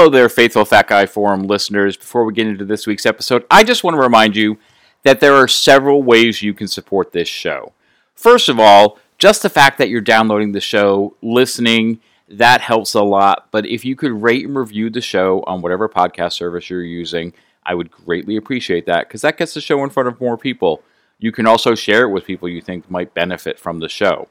Hello there, faithful Fat Guy Forum listeners. Before we get into this week's episode, I just want to remind you that there are several ways you can support this show. First of all, just the fact that you're downloading the show, listening, that helps a lot. But if you could rate and review the show on whatever podcast service you're using, I would greatly appreciate that because that gets the show in front of more people. You can also share it with people you think might benefit from the show.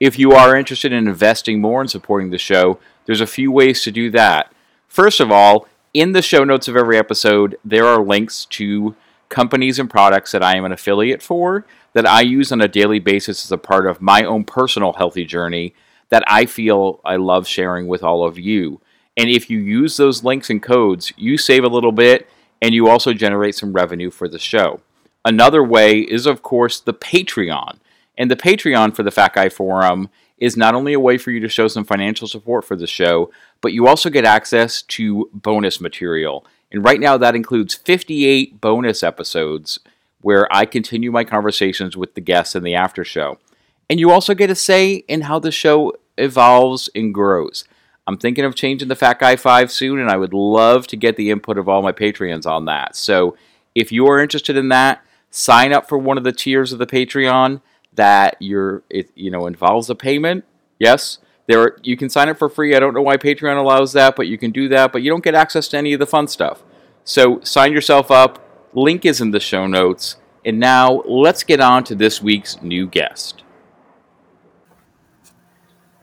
If you are interested in investing more and supporting the show, there's a few ways to do that. First of all, in the show notes of every episode, there are links to companies and products that I am an affiliate for that I use on a daily basis as a part of my own personal healthy journey that I feel I love sharing with all of you. And if you use those links and codes, you save a little bit and you also generate some revenue for the show. Another way is, of course, the Patreon. And the Patreon for the Fat Guy Forum is not only a way for you to show some financial support for the show, but you also get access to bonus material. And right now, that includes 58 bonus episodes where I continue my conversations with the guests in the after show. And you also get a say in how the show evolves and grows. I'm thinking of changing the Fat Guy 5 soon, and I would love to get the input of all my Patreons on that. So if you are interested in that, sign up for one of the tiers of the Patreon that you're it you know involves a payment. Yes, there are, you can sign up for free. I don't know why Patreon allows that, but you can do that. But you don't get access to any of the fun stuff. So sign yourself up. Link is in the show notes. And now let's get on to this week's new guest.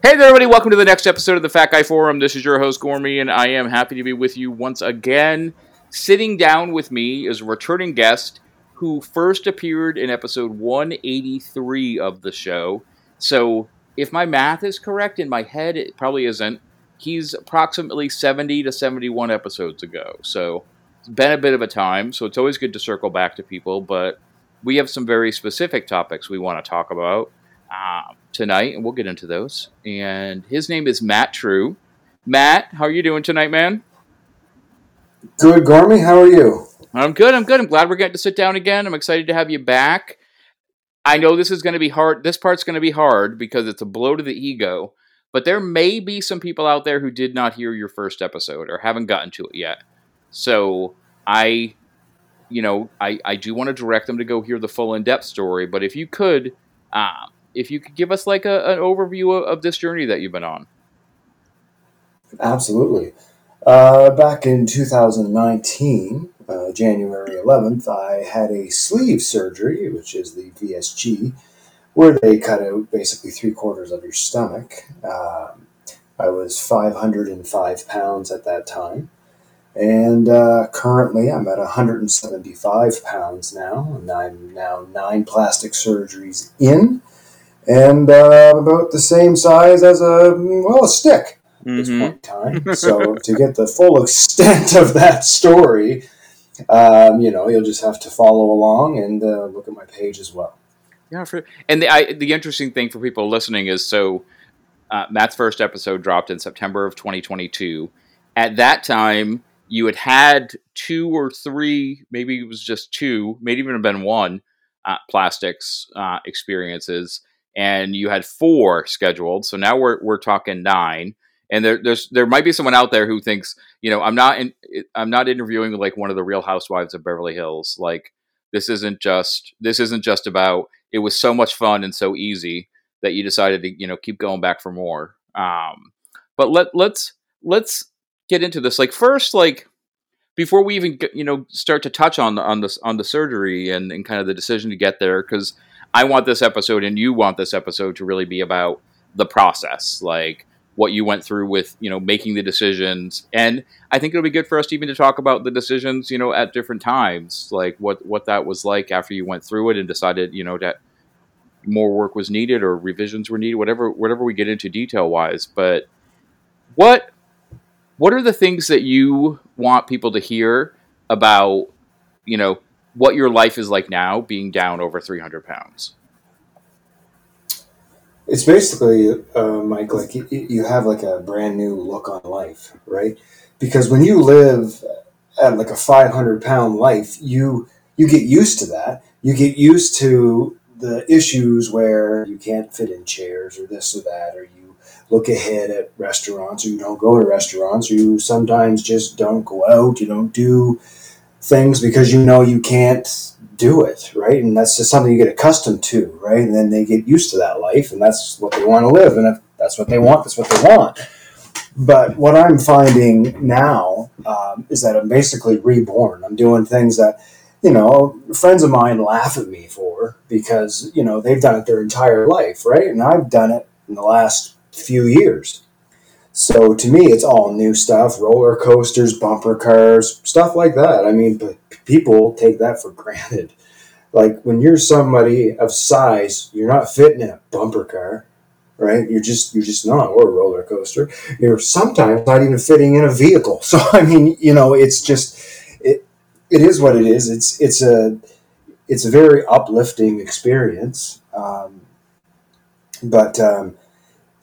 Hey there, everybody. Welcome to the next episode of the Fat Guy Forum. This is your host, Gormy, and I am happy to be with you once again. Sitting down with me is a returning guest who first appeared in episode 183 of the show. So, if my math is correct in my head, it probably isn't. He's approximately 70 to 71 episodes ago. So, it's been a bit of a time. So, it's always good to circle back to people. But we have some very specific topics we want to talk about uh, tonight, and we'll get into those. And his name is Matt True. Matt, how are you doing tonight, man? Good, Gormy. How are you? I'm good. I'm good. I'm glad we're getting to sit down again. I'm excited to have you back. I know this is going to be hard. This part's going to be hard because it's a blow to the ego. But there may be some people out there who did not hear your first episode or haven't gotten to it yet. So I, you know, I, I do want to direct them to go hear the full in depth story. But if you could, uh, if you could give us like a, an overview of, of this journey that you've been on. Absolutely. Uh, back in 2019, uh, January 11th, I had a sleeve surgery, which is the VSG, where they cut out basically three quarters of your stomach. Um, I was 505 pounds at that time. And uh, currently, I'm at 175 pounds now, and I'm now nine plastic surgeries in, and uh, about the same size as a well a stick at mm-hmm. this point in time. so to get the full extent of that story, um, you know, you'll just have to follow along and uh, look at my page as well. Yeah, for, and the I, the interesting thing for people listening is so uh, Matt's first episode dropped in September of 2022. At that time, you had had two or three, maybe it was just two, maybe even have been one uh, plastics uh, experiences, and you had four scheduled. So now we're we're talking nine and there, there's there might be someone out there who thinks you know i'm not in, i'm not interviewing like one of the real housewives of beverly hills. Like this isn't just this isn't just about it was so much fun and so easy that you decided to you know keep going back for more. Um but let let's let's get into this. Like first like before we even you know start to touch on the on this on the surgery and, and kind of the decision to get there because i want this episode and you want this episode to really be about the process. Like what you went through with you know making the decisions. And i think it'll be good for us even to talk about the decisions you know at different times like what what that was like after you went through it and decided you know that more work was needed or revisions were needed whatever whatever we get into detail wise but what what are the things that you want people to hear about you know what your life is like now being down over 300 pounds it's basically, uh, Mike, like you, you have like a brand new look on life, right? Because when you live at like a 500 pound life, you you get used to that. You get used to the issues where you can't fit in chairs or this or that, or you look ahead at restaurants, or you don't go to restaurants, or you sometimes just don't go out, you don't do things because you know you can't do it, right? And that's just something you get accustomed to, right? And then they get used to that life, and that's what they want to live. And if that's what they want, that's what they want. But what I'm finding now um, is that I'm basically reborn. I'm doing things that, you know, friends of mine laugh at me for because, you know, they've done it their entire life, right? And I've done it in the last few years. So to me, it's all new stuff roller coasters, bumper cars, stuff like that. I mean, but people take that for granted. Like when you're somebody of size, you're not fitting in a bumper car right? You're just you're just not, or a roller coaster. You're sometimes not even fitting in a vehicle. So I mean, you know, it's just it it is what it is. It's it's a it's a very uplifting experience, um, but um,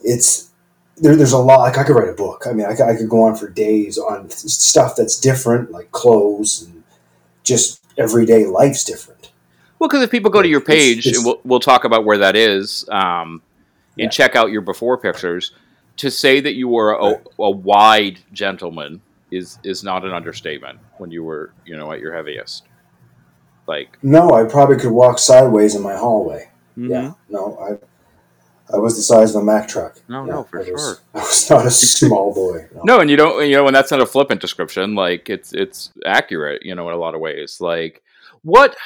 it's there, there's a lot. Like I could write a book. I mean, I, I could go on for days on stuff that's different, like clothes and just everyday life's different. Well, because if people go to your page, it's, it's, and we'll, we'll talk about where that is. Um, and yeah. check out your before pictures. To say that you were a, a, wide gentleman is is not an understatement. When you were, you know, at your heaviest, like no, I probably could walk sideways in my hallway. Mm-hmm. Yeah, no, I I was the size of a Mack truck. No, yeah, no, for I sure. Was, I was not a small boy. No. no, and you don't, you know, and that's not a flippant description. Like it's it's accurate, you know, in a lot of ways. Like what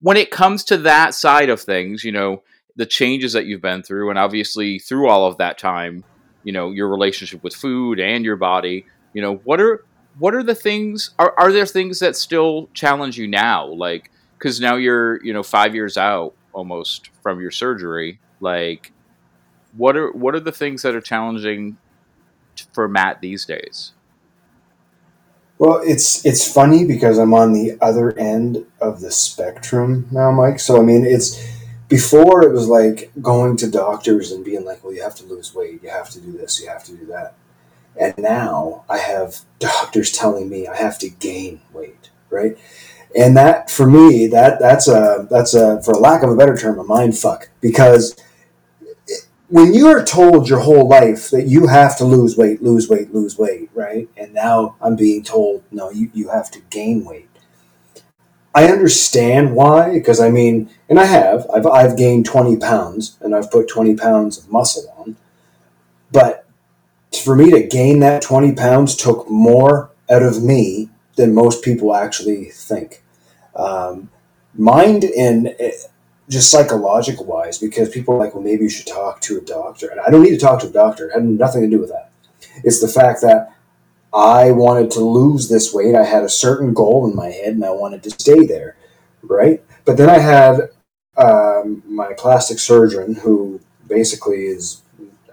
when it comes to that side of things, you know, the changes that you've been through, and obviously through all of that time, you know, your relationship with food and your body. You know, what are what are the things? Are are there things that still challenge you now? Like, because now you're you know five years out almost from your surgery. Like, what are what are the things that are challenging for Matt these days? Well, it's it's funny because I'm on the other end of the spectrum now, Mike. So I mean, it's before it was like going to doctors and being like, well, you have to lose weight, you have to do this, you have to do that. And now I have doctors telling me I have to gain weight, right? And that for me, that that's a that's a for lack of a better term, a mind fuck because when you are told your whole life that you have to lose weight, lose weight, lose weight, right? And now I'm being told, no, you, you have to gain weight. I understand why, because I mean, and I have, I've, I've gained 20 pounds and I've put 20 pounds of muscle on. But for me to gain that 20 pounds took more out of me than most people actually think. Um, mind and just psychological wise, because people are like, well, maybe you should talk to a doctor. And I don't need to talk to a doctor, it had nothing to do with that. It's the fact that I wanted to lose this weight. I had a certain goal in my head and I wanted to stay there, right? But then I had um, my plastic surgeon, who basically is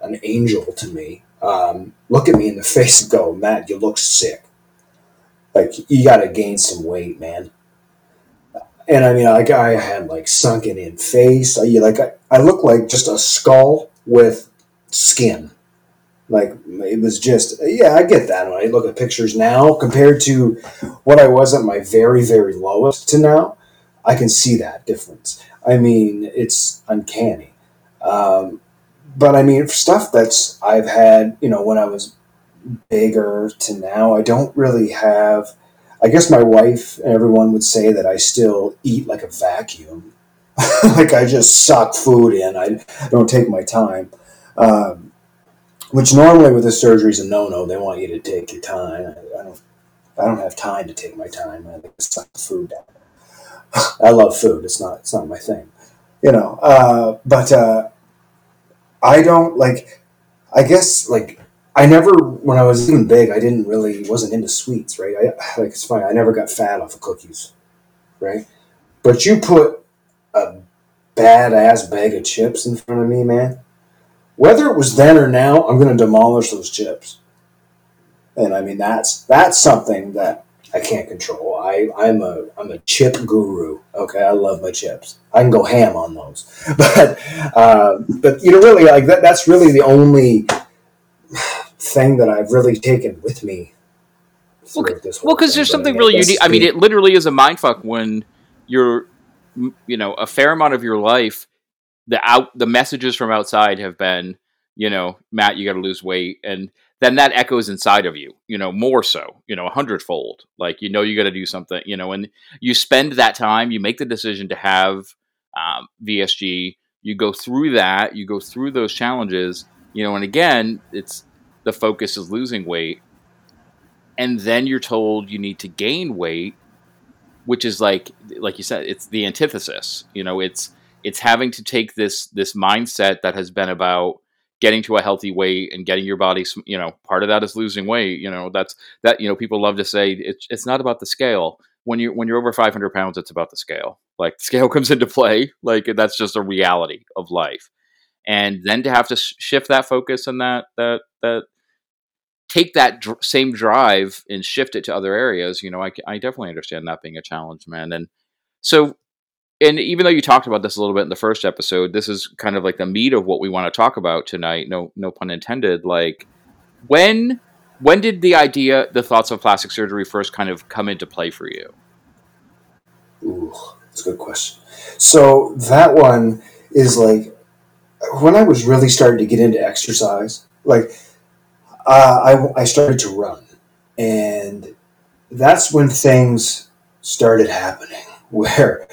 an angel to me, um, look at me in the face and go, Matt, you look sick. Like, you got to gain some weight, man. And I mean, like, I had like sunken in face. I, like, I, I look like just a skull with skin like it was just yeah, I get that when I look at pictures now compared to what I was at my very very lowest to now. I can see that difference. I mean, it's uncanny. Um, but I mean, stuff that's I've had, you know, when I was bigger to now, I don't really have. I guess my wife and everyone would say that I still eat like a vacuum. like I just suck food in. I don't take my time. Um, which normally with the surgery is a no-no. They want you to take your time. I, I don't. I don't have time to take my time. I it's not food. Down. I love food. It's not. It's not my thing. You know. Uh, but uh, I don't like. I guess like I never when I was even big. I didn't really wasn't into sweets. Right. I like it's funny. I never got fat off of cookies. Right. But you put a badass bag of chips in front of me, man whether it was then or now, I'm going to demolish those chips. And I mean, that's that's something that I can't control. I, I'm a I'm a chip guru. Okay, I love my chips. I can go ham on those. But uh, but you know, really, like that. That's really the only thing that I've really taken with me. Well, because there's something really unique. I mean, it literally is a mindfuck when you're, you know, a fair amount of your life the out the messages from outside have been you know, Matt, you got to lose weight, and then that echoes inside of you, you know, more so, you know, a hundredfold. Like you know, you got to do something, you know, and you spend that time, you make the decision to have um, VSG, you go through that, you go through those challenges, you know, and again, it's the focus is losing weight, and then you're told you need to gain weight, which is like, like you said, it's the antithesis. You know, it's it's having to take this this mindset that has been about getting to a healthy weight and getting your body you know part of that is losing weight you know that's that you know people love to say it's it's not about the scale. When you when you're over 500 pounds it's about the scale. Like the scale comes into play. Like that's just a reality of life and then to have to shift that focus and that that that take that dr- same drive and shift it to other areas you know I, I definitely understand that being a challenge man and so and even though you talked about this a little bit in the first episode, this is kind of like the meat of what we want to talk about tonight. No, no pun intended. Like when when did the idea, the thoughts of plastic surgery first kind of come into play for you? Ooh, that's a good question. So that one is like when I was really starting to get into exercise. Like uh, I I started to run, and that's when things started happening where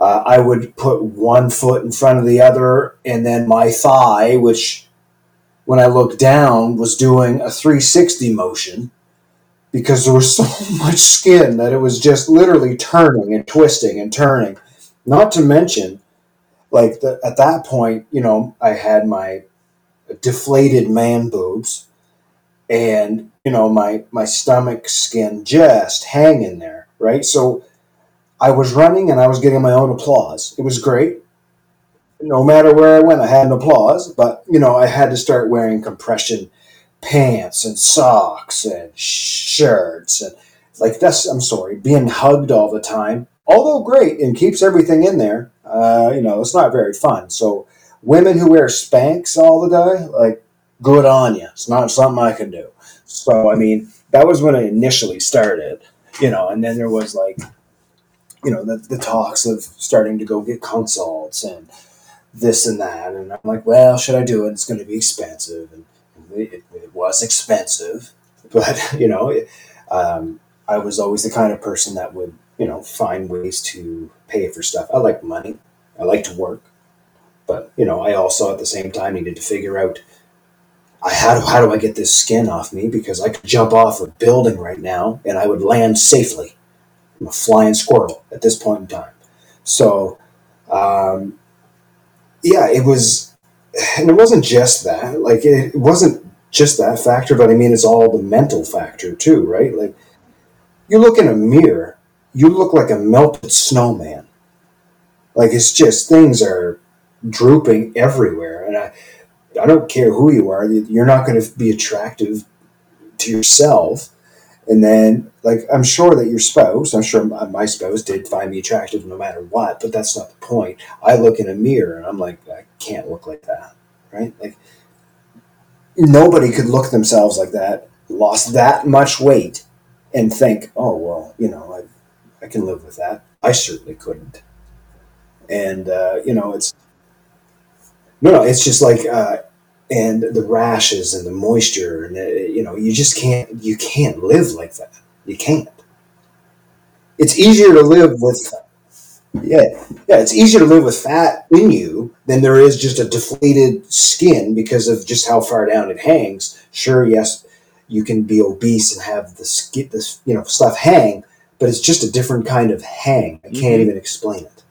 uh, I would put one foot in front of the other, and then my thigh, which when I looked down was doing a 360 motion because there was so much skin that it was just literally turning and twisting and turning. Not to mention, like the, at that point, you know, I had my deflated man boobs and you know my my stomach skin just hanging there right so I was running and I was getting my own applause. It was great. No matter where I went, I had an applause. But you know, I had to start wearing compression pants and socks and shirts and like that's. I'm sorry, being hugged all the time. Although great and keeps everything in there, uh, you know, it's not very fun. So women who wear Spanx all the day, like, good on you. It's not something I can do. So I mean, that was when I initially started, you know, and then there was like you know the, the talks of starting to go get consults and this and that and i'm like well should i do it it's going to be expensive and it, it was expensive but you know it, um, i was always the kind of person that would you know find ways to pay for stuff i like money i like to work but you know i also at the same time needed to figure out I, how, do, how do i get this skin off me because i could jump off a building right now and i would land safely I'm a flying squirrel at this point in time. So, um, yeah, it was, and it wasn't just that. Like, it, it wasn't just that factor, but I mean, it's all the mental factor too, right? Like, you look in a mirror, you look like a melted snowman. Like, it's just things are drooping everywhere. And I, I don't care who you are, you're not going to be attractive to yourself and then, like, I'm sure that your spouse, I'm sure my spouse did find me attractive no matter what, but that's not the point. I look in a mirror and I'm like, I can't look like that, right? Like, nobody could look themselves like that, lost that much weight, and think, oh, well, you know, I, can live with that. I certainly couldn't. And, uh, you know, it's, no, no, it's just like, uh, and the rashes and the moisture and uh, you know you just can't you can't live like that you can't it's easier to live with yeah yeah it's easier to live with fat in you than there is just a deflated skin because of just how far down it hangs sure yes you can be obese and have the skin this you know stuff hang but it's just a different kind of hang i can't mm-hmm. even explain it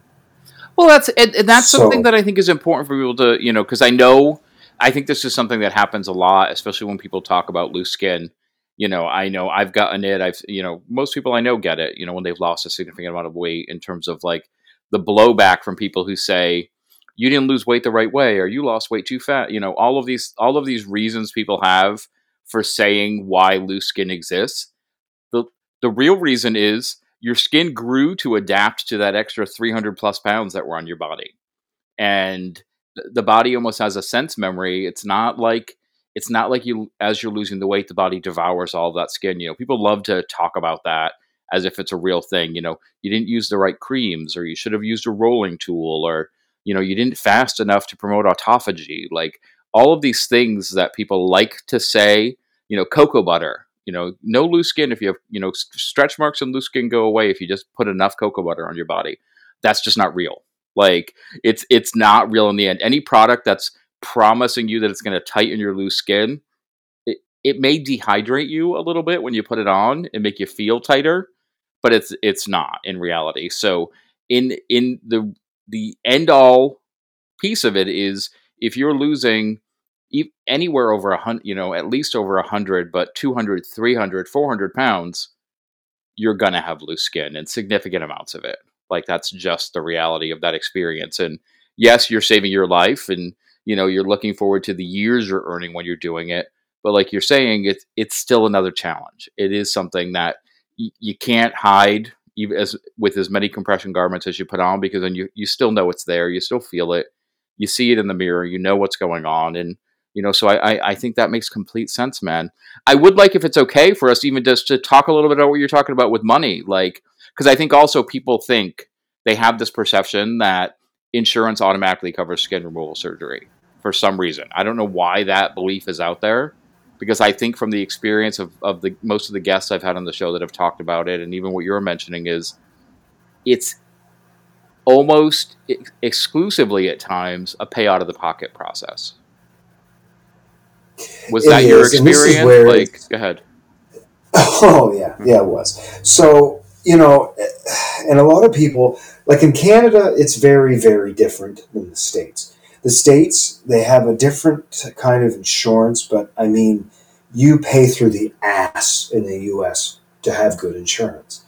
well that's and, and that's so, something that i think is important for people to you know because i know I think this is something that happens a lot, especially when people talk about loose skin. You know, I know I've gotten it. I've, you know, most people I know get it, you know, when they've lost a significant amount of weight in terms of like the blowback from people who say, you didn't lose weight the right way or you lost weight too fat. You know, all of these, all of these reasons people have for saying why loose skin exists. The, real reason is your skin grew to adapt to that extra 300 plus pounds that were on your body. And, the body almost has a sense memory. It's not like it's not like you as you're losing the weight, the body devours all that skin. You know, people love to talk about that as if it's a real thing. You know, you didn't use the right creams, or you should have used a rolling tool, or you know, you didn't fast enough to promote autophagy. Like all of these things that people like to say, you know, cocoa butter, you know, no loose skin if you have, you know, stretch marks and loose skin go away if you just put enough cocoa butter on your body. That's just not real. Like it's it's not real in the end. Any product that's promising you that it's going to tighten your loose skin, it, it may dehydrate you a little bit when you put it on and make you feel tighter, but it's it's not in reality. So in in the the end all piece of it is if you're losing anywhere over a hundred, you know, at least over a hundred, but 200, 300, 400 pounds, you're going to have loose skin and significant amounts of it. Like that's just the reality of that experience. And yes, you're saving your life and, you know, you're looking forward to the years you're earning when you're doing it. But like you're saying, it's, it's still another challenge. It is something that y- you can't hide even as with as many compression garments as you put on because then you, you still know it's there. You still feel it. You see it in the mirror. You know what's going on. And, you know, so I, I, I think that makes complete sense, man. I would like if it's okay for us even just to talk a little bit about what you're talking about with money, like because I think also people think they have this perception that insurance automatically covers skin removal surgery for some reason. I don't know why that belief is out there because I think from the experience of, of the most of the guests I've had on the show that have talked about it, and even what you're mentioning is it's almost ex- exclusively at times a pay out of the pocket process. Was It that your is, is experience? where- Like, go ahead. Oh yeah, mm-hmm. yeah, it was. So you know, and a lot of people, like in Canada, it's very, very different than the states. The states they have a different kind of insurance, but I mean, you pay through the ass in the U.S. to have good insurance.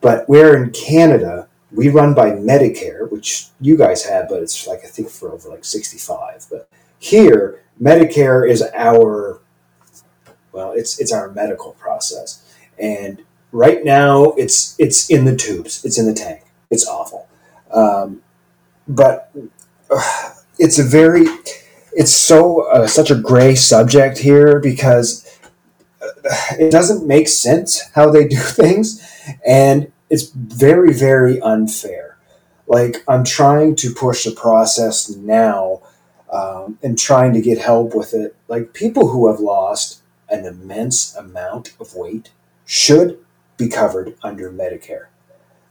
But where in Canada, we run by Medicare, which you guys have, but it's like I think for over like sixty-five. But here, Medicare is our well, it's it's our medical process, and right now it's it's in the tubes, it's in the tank, it's awful, um, but uh, it's a very it's so uh, such a gray subject here because uh, it doesn't make sense how they do things, and it's very very unfair. Like I'm trying to push the process now. Um, and trying to get help with it. Like people who have lost an immense amount of weight should be covered under Medicare.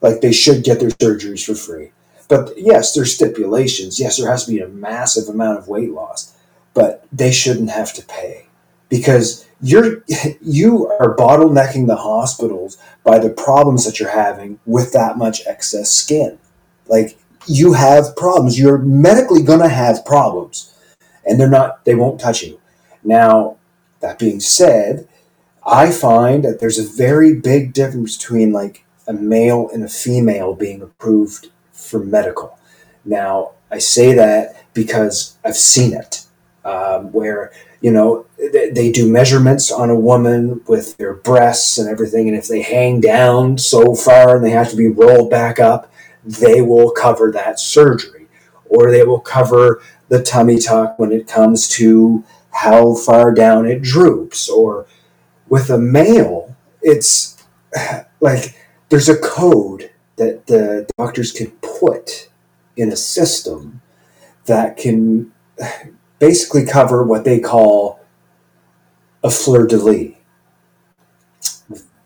Like they should get their surgeries for free. But yes, there's stipulations. Yes, there has to be a massive amount of weight loss, but they shouldn't have to pay because you're you are bottlenecking the hospitals by the problems that you're having with that much excess skin. Like you have problems. You're medically going to have problems and they're not they won't touch you. Now, that being said, I find that there's a very big difference between like a male and a female being approved for medical. Now, I say that because I've seen it, um, where you know they, they do measurements on a woman with their breasts and everything, and if they hang down so far and they have to be rolled back up, they will cover that surgery, or they will cover the tummy tuck when it comes to how far down it droops, or with a male, it's like there's a code that the doctors can put in a system that can basically cover what they call a fleur de lis.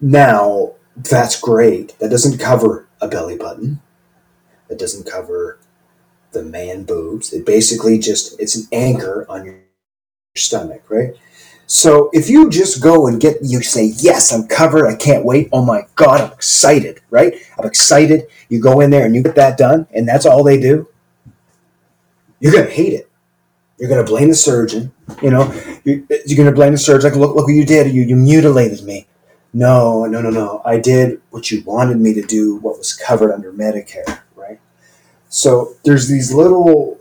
Now, that's great. That doesn't cover a belly button. That doesn't cover the man boobs. It basically just it's an anchor on your stomach, right? So if you just go and get, you say, yes, I'm covered. I can't wait. Oh my God, I'm excited, right? I'm excited. You go in there and you get that done, and that's all they do. You're to hate it. You're to blame the surgeon. You know, you're, you're to blame the surgeon. Like, look, look what you did. You, you mutilated me. No, no, no, no. I did what you wanted me to do, what was covered under Medicare? So there's these little,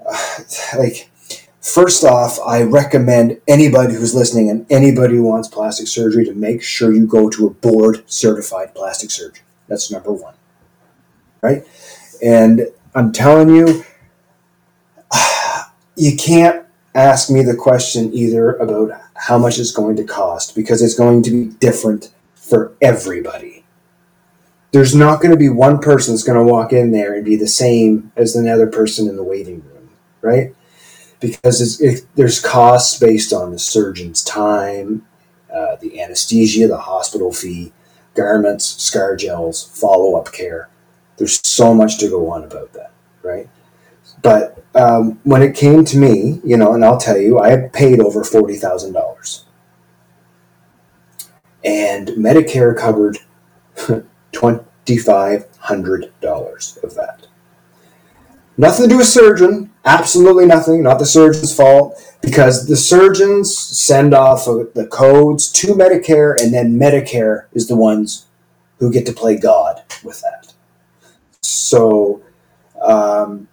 like, First off, I recommend anybody who's listening and anybody who wants plastic surgery to make sure you go to a board certified plastic surgeon. That's number one. Right? And I'm telling you, you can't ask me the question either about how much it's going to cost because it's going to be different for everybody. There's not going to be one person that's going to walk in there and be the same as another person in the waiting room, right? because it, there's costs based on the surgeon's time, uh, the anesthesia, the hospital fee, garments, scar gels, follow up care. There's so much to go on about that, right? But um, when it came to me, you know, and I'll tell you, I paid over forty thousand dollars, and Medicare covered twenty five hundred dollars of that. Nothing to do with surgeon, absolutely nothing. Not the surgeon's fault because the surgeons send off the codes to Medicare, and then Medicare is the ones who get to play God with that. So um,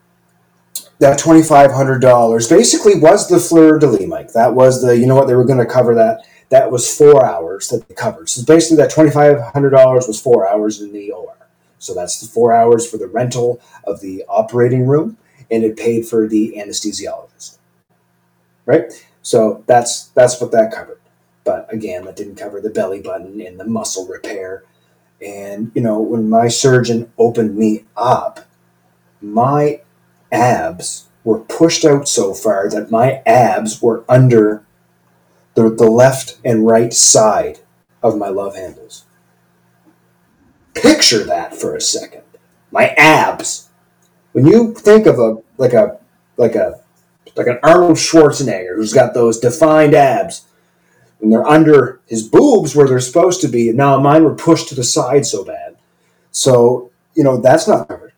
that twenty five hundred dollars basically was the fleur de lis, Mike. That was the you know what they were going to cover that. That was four hours that they covered. So basically, that twenty five hundred dollars was four hours in the OR. So that's the four hours for the rental of the operating room, and it paid for the anesthesiologist. Right. So that's that's what that covered. But again, that didn't cover the belly button and the muscle repair. And you know, when my surgeon opened me up, my abs were pushed out so far that my abs were under the, the left and right side of my love handles. Picture that for a second. My abs. When you think of a like a like a like an Arnold Schwarzenegger who's got those defined abs, and they're under his boobs where they're supposed to be. And Now mine were pushed to the side so bad. So, you know, that's not covered.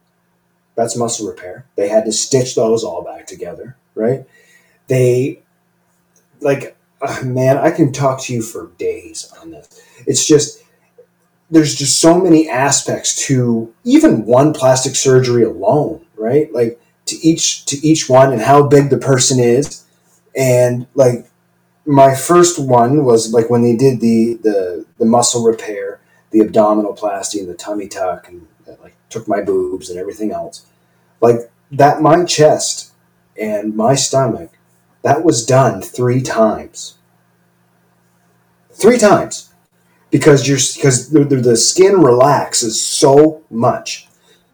That's muscle repair. They had to stitch those all back together, right? They, like, man, I can talk to you for days on this. It's just, there's just so many aspects to even one plastic surgery alone, right? Like, to each to each one and how big the person is and like my first one was like when they did the the the muscle repair the abdominoplasty and the tummy tuck and that, like took my boobs and everything else. Like that, my chest and my stomach, that was done three times. Three times, because you're because the, the skin relaxes so much.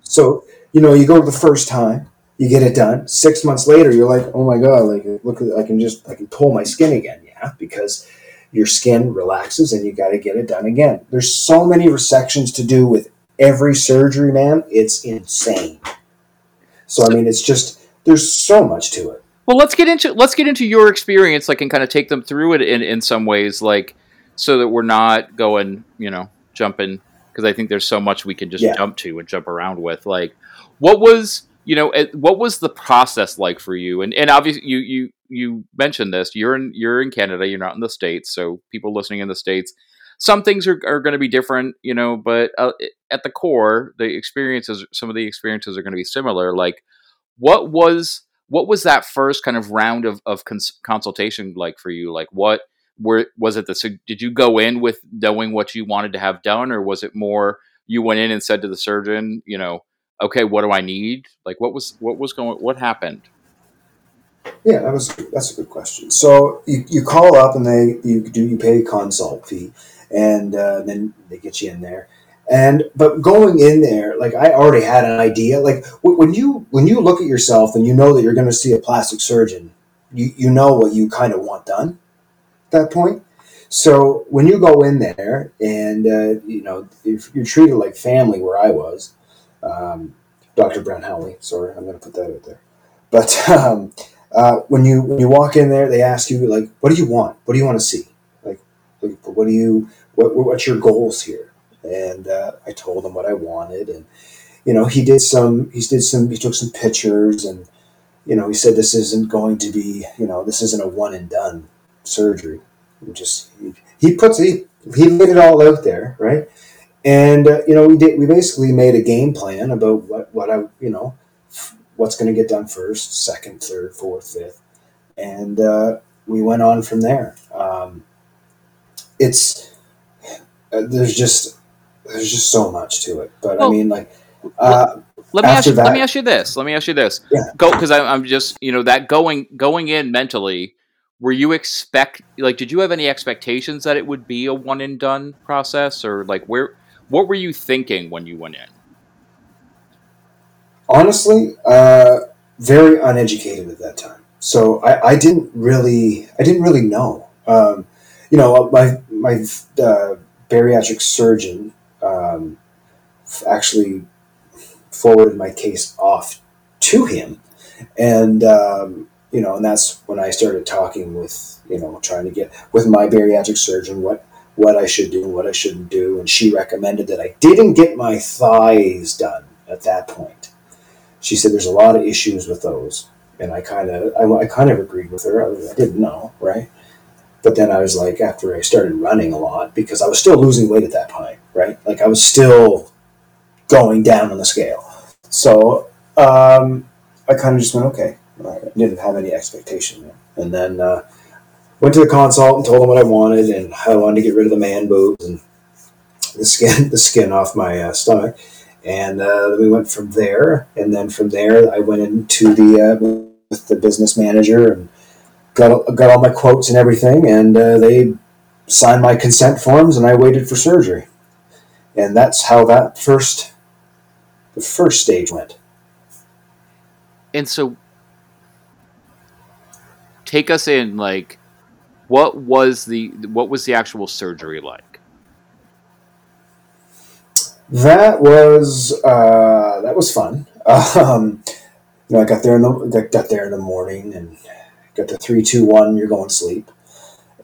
So you know, you go the first time, you get it done. Six months later, you're like, oh my god, like look, I can just I can pull my skin again. Yeah, because your skin relaxes and you got to get it done again. There's so many resections to do with every surgery, man. It's insane. So I mean, it's just there's so much to it. Well, let's get into let's get into your experience, like, and kind of take them through it in in some ways, like, so that we're not going, you know, jumping because I think there's so much we can just yeah. jump to and jump around with. Like, what was you know what was the process like for you? And and obviously you you you mentioned this. You're in you're in Canada. You're not in the states. So people listening in the states, some things are, are going to be different, you know. But uh, at the core, the experiences, some of the experiences are going to be similar. Like, what was what was that first kind of round of of cons- consultation like for you? Like, what were was it the did you go in with knowing what you wanted to have done, or was it more you went in and said to the surgeon, you know, okay, what do I need? Like, what was what was going what happened? Yeah, that was that's a good question. So you, you call up and they you do you pay a consult fee, and uh, then they get you in there. And but going in there, like I already had an idea. Like when you when you look at yourself and you know that you're going to see a plastic surgeon, you you know what you kind of want done. At that point, so when you go in there and uh, you know if you're treated like family, where I was, um, Dr. Brown Howley. Sorry, I'm going to put that out there. But um, uh, when you when you walk in there, they ask you like, "What do you want? What do you want to see? Like, what do you what what's your goals here?" And uh, I told him what I wanted, and you know, he did some he did some he took some pictures, and you know, he said this isn't going to be you know this isn't a one and done surgery. Just he, he puts he he laid it all out there, right? And uh, you know, we did we basically made a game plan about what what I you know what's going to get done first, second, third, fourth, fifth, and uh, we went on from there. Um, it's uh, there's just there's just so much to it, but well, I mean, like. Uh, let me ask you, that, let me ask you this. Let me ask you this. Yeah. Go because I'm just you know that going going in mentally. Were you expect like did you have any expectations that it would be a one and done process or like where what were you thinking when you went in? honestly, uh, very uneducated at that time. so I, I didn't really I didn't really know. Um, you know, my my uh, bariatric surgeon um, actually forwarded my case off to him, and um, you know, and that's when I started talking with you know trying to get with my bariatric surgeon what what I should do and what I shouldn't do, and she recommended that I didn't get my thighs done at that point. She said there's a lot of issues with those, and I kind of I, I kind of agreed with her. I didn't know, right? But then I was like, after I started running a lot, because I was still losing weight at that point, right? Like I was still going down on the scale. So um, I kind of just went, okay. I didn't have any expectation. And then uh, went to the consult and told him what I wanted and how I wanted to get rid of the man boobs and the skin, the skin off my uh, stomach. And uh, we went from there. And then from there, I went into the uh, with the business manager and got got all my quotes and everything. And uh, they signed my consent forms, and I waited for surgery. And that's how that first the first stage went. And so, take us in. Like, what was the what was the actual surgery like? That was uh, that was fun. Um, you know, I got there in the got there in the morning and got the three, two, one. You're going to sleep,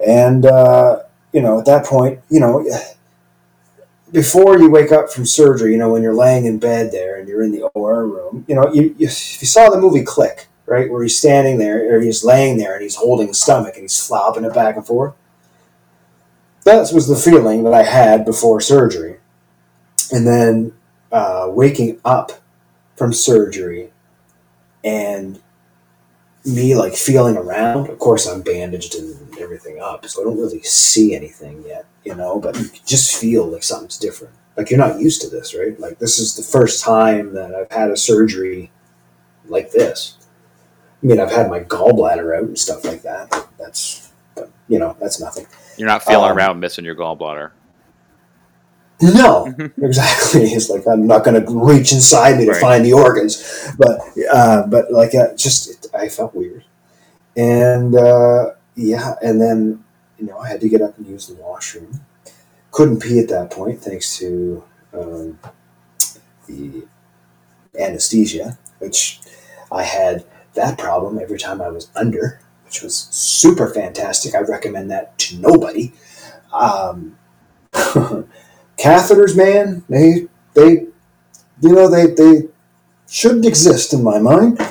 and uh, you know at that point, you know before you wake up from surgery, you know, when you're laying in bed there and you're in the OR room, you know, you, you, if you saw the movie Click, right, where he's standing there or he's laying there and he's holding his stomach and he's flopping it back and forth. That was the feeling that I had before surgery. And then uh, waking up from surgery and me like feeling around. Of course, I'm bandaged and everything up, so I don't really see anything yet, you know. But you just feel like something's different. Like you're not used to this, right? Like this is the first time that I've had a surgery like this. I mean, I've had my gallbladder out and stuff like that. That's, but you know, that's nothing. You're not feeling um, around missing your gallbladder. No, exactly. It's like I'm not going to reach inside me to find the organs, but uh, but like uh, just it, I felt weird, and uh, yeah, and then you know I had to get up and use the washroom. Couldn't pee at that point thanks to um, the anesthesia, which I had that problem every time I was under, which was super fantastic. I recommend that to nobody. Um, catheters, man, they they you know they they shouldn't exist in my mind.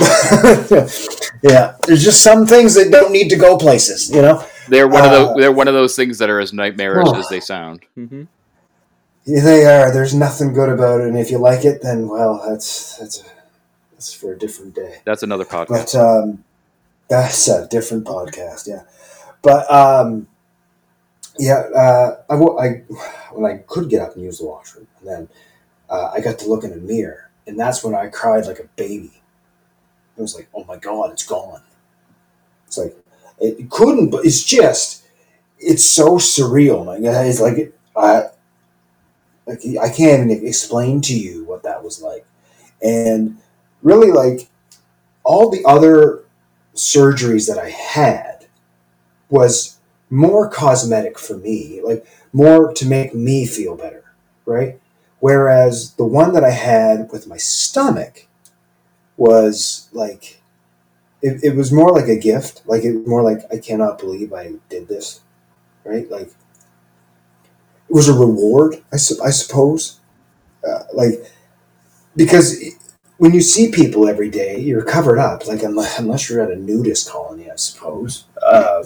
yeah, there's just some things that don't need to go places. You know, they're one uh, of the they're one of those things that are as nightmarish oh, as they sound. Mm-hmm. Yeah, they are. There's nothing good about it, and if you like it, then well, that's that's a, that's for a different day. That's another podcast. But um, that's a different podcast. Yeah, but um, yeah, uh, I, I, when I could get up and use the washroom, and then uh, I got to look in a mirror, and that's when I cried like a baby. It was like, oh my god, it's gone. It's like it couldn't, but it's just, it's so surreal. Like it's like I, like I can't even explain to you what that was like, and really like all the other surgeries that I had was more cosmetic for me, like more to make me feel better, right? Whereas the one that I had with my stomach was like, it, it was more like a gift. Like it was more like, I cannot believe I did this, right? Like, it was a reward, I, su- I suppose. Uh, like, because when you see people every day, you're covered up. Like, unless, unless you're at a nudist colony, I suppose. Uh,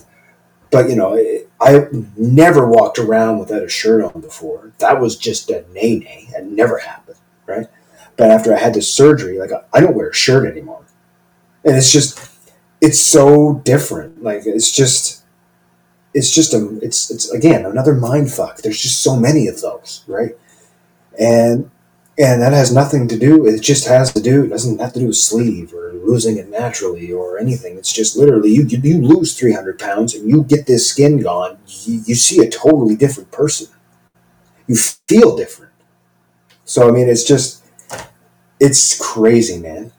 but you know, I never walked around without a shirt on before. That was just a nay nay. It never happened, right? But after I had the surgery, like I don't wear a shirt anymore, and it's just, it's so different. Like it's just, it's just a, it's it's again another mind fuck. There's just so many of those, right? And and that has nothing to do. It just has to do. It doesn't have to do with sleeve or losing it naturally or anything. It's just literally you. You lose three hundred pounds and you get this skin gone. You, you see a totally different person. You feel different. So I mean, it's just it's crazy, man.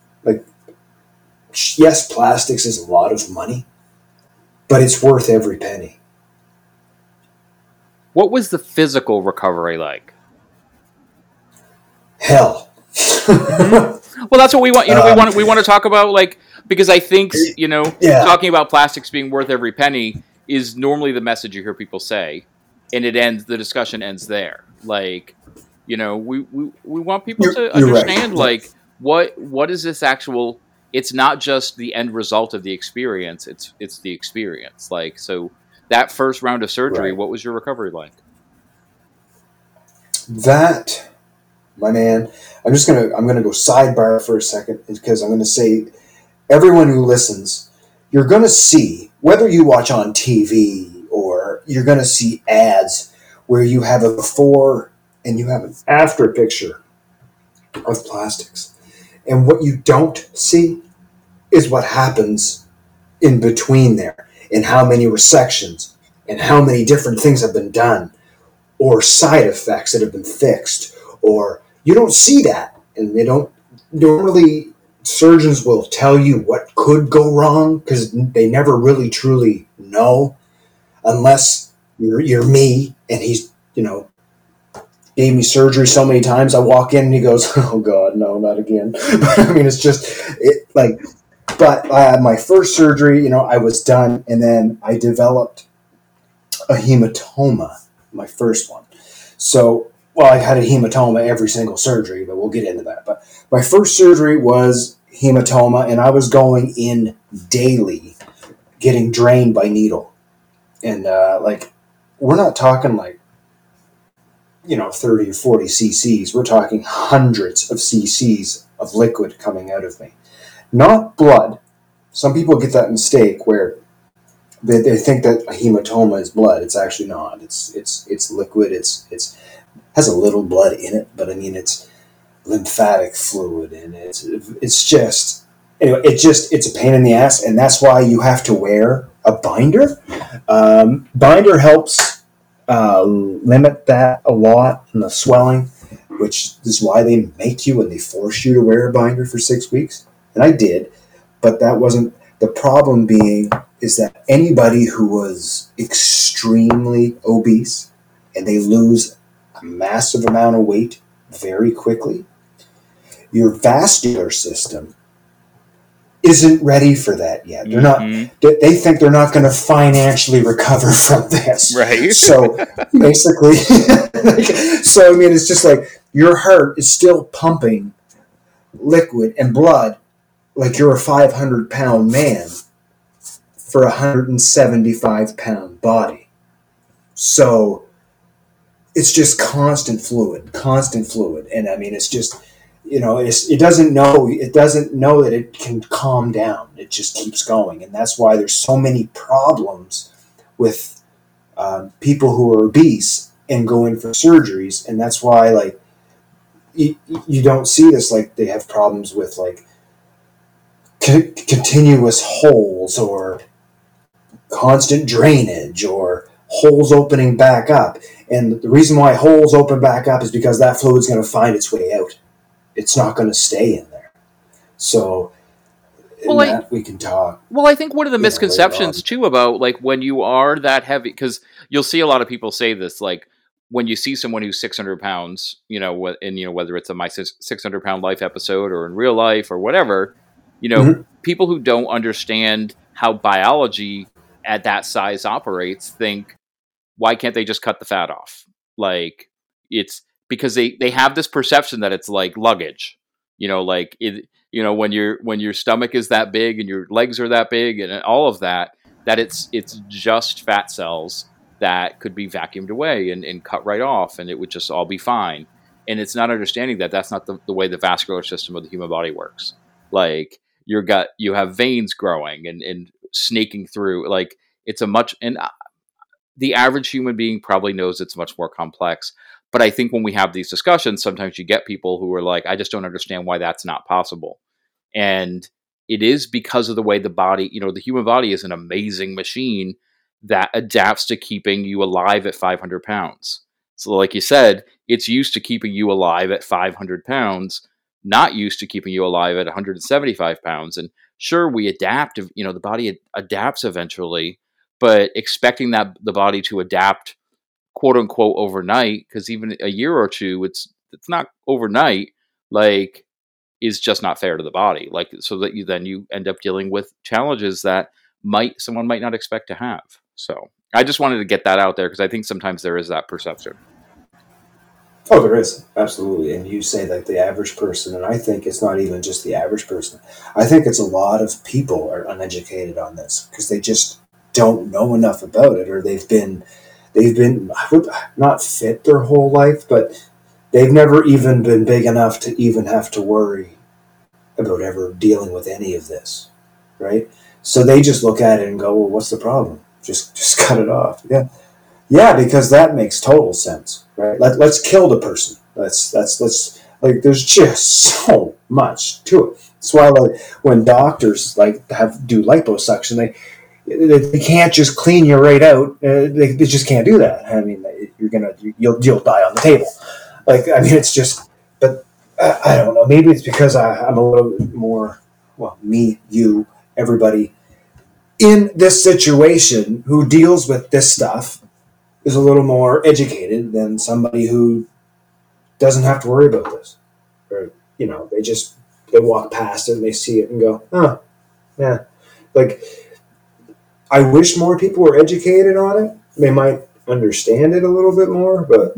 Yes, plastics is a lot of money, but it's worth every penny. What was the physical recovery like? Hell. well, that's what we want. You know, we Um, want we want to talk about like because I think you know Yeah. talking about plastics being worth every penny is normally the message you hear people say, and it ends. The discussion ends there. Like, you know, we we, we want people You're- to you're right. understand like what what is this actual. It's not just the end result of the experience. It's it's the experience. Like so. That first round of surgery, Right. what was your recovery like? That, my man, I'm just gonna I'm gonna go sidebar for a second because I'm gonna say everyone who listens, you're gonna see whether you watch on TV or you're gonna see ads where you have a before and you have an after picture of plastics. And what you don't see is what happens in between there and how many resections and how many different things have been done or side effects that have been fixed or you don't see that. And they don't normally surgeons will tell you what could go wrong because they never really truly know unless you're, you're me and he's you know gave me surgery so many times i walk in and he goes oh god no not again i mean it's just it like but uh, my first surgery you know i was done and then i developed a hematoma my first one. So, well, I had a hematoma every single surgery, but we'll get into that. But my first surgery was hematoma, and I was going in daily, getting drained by needle. And, uh, like, we're not talking like, you know, 30 or 40 cc's. We're talking hundreds of cc's of liquid coming out of me. Not blood. Some people get that mistake where they, they think that a hematoma is blood. It's actually not. It's it's it's liquid. It's it's has a little blood in it, but I mean it's lymphatic fluid and it's it's just anyway. It just it's a pain in the ass, and that's why you have to wear a binder. Um, binder helps uh, limit that a lot and the swelling, which is why they make you and they force you to wear a binder for six weeks. And I did, but that wasn't the problem. Being is that anybody who was extremely obese and they lose a massive amount of weight very quickly, your vascular system isn't ready for that yet. They're not. Mhm. They they think they're not going to financially recover from this. right. So basically, so I mean, it's just like your heart is still pumping liquid and blood like you're a 500 pound man for a 175 pound body. So it's just constant fluid, constant fluid. And I mean, it's just, you know, it doesn't know, it doesn't know that it can calm down. It just keeps going. And that's why there's so many problems with um, people who are obese and go in for surgeries. And that's why, like, you, you don't see this, like, they have problems with, like, c- continuous holes or constant drainage or holes opening back up. And the reason why holes open back up is because that fluid's going to find its way out. It's not going to stay in there. So, Well, I- that we can talk. Well, I think one of the you know, misconceptions too about like when you are that heavy, because you'll see a lot of people say this, like when you see someone who's 600 pounds, you know, and you know whether it's a my 600 pound life episode or in real life or whatever, you know, Mhm. people who don't understand how biology at that size operates think, why can't they just cut the fat off? Like it's because they they have this perception that it's like luggage, you know, like it you know when your when your stomach is that big and your legs are that big and all of that that it's it's just fat cells that could be vacuumed away and, and cut right off and it would just all be fine. And it's not understanding that that's not the, the way the vascular system of the human body works. Like your gut you have veins growing and, and snaking through like it's a much and uh, the average human being probably knows it's much more complex but i think when we have these discussions sometimes you get people who are like i just don't understand why that's not possible and it is because of the way the body you know the human body is an amazing machine that adapts to keeping you alive at 500 pounds so like you said it's used to keeping you alive at 500 pounds not used to keeping you alive at 175 pounds. And sure, we adapt, you know, the body adapts eventually, but expecting that the body to adapt quote unquote overnight, because even a year or two, it's, it's not overnight, like, is just not fair to the body. Like, so that you then you end up dealing with challenges that might, someone might not expect to have. So I just wanted to get that out there because I think sometimes there is that perception. Oh, there is absolutely, and you say that the average person, and I think it's not even just the average person. I think it's a lot of people are uneducated on this because they just don't know enough about it, or they've been they've been I would not fit their whole life, but they've never even been big enough to even have to worry about ever dealing with any of this, right? So they just look at it and go, "Well, what's the problem? Just just cut it off." Yeah, yeah, because that makes total sense, right? Let, let's kill the person. Let's let's let's like. There's just so much to it. That's why like when doctors like have do liposuction, they they can't just clean you right out. Uh, they, they just can't do that. I mean, you're gonna you'll you'll die on the table. Like I mean, it's just. But I, I don't know. Maybe it's because I, I'm a little more. Well, me, you, everybody in this situation who deals with this stuff is a little more educated than somebody who doesn't have to worry about this. Or, you know, they just they walk past it and they see it and go, oh, yeah. Like I wish more people were educated on it. They might understand it a little bit more, but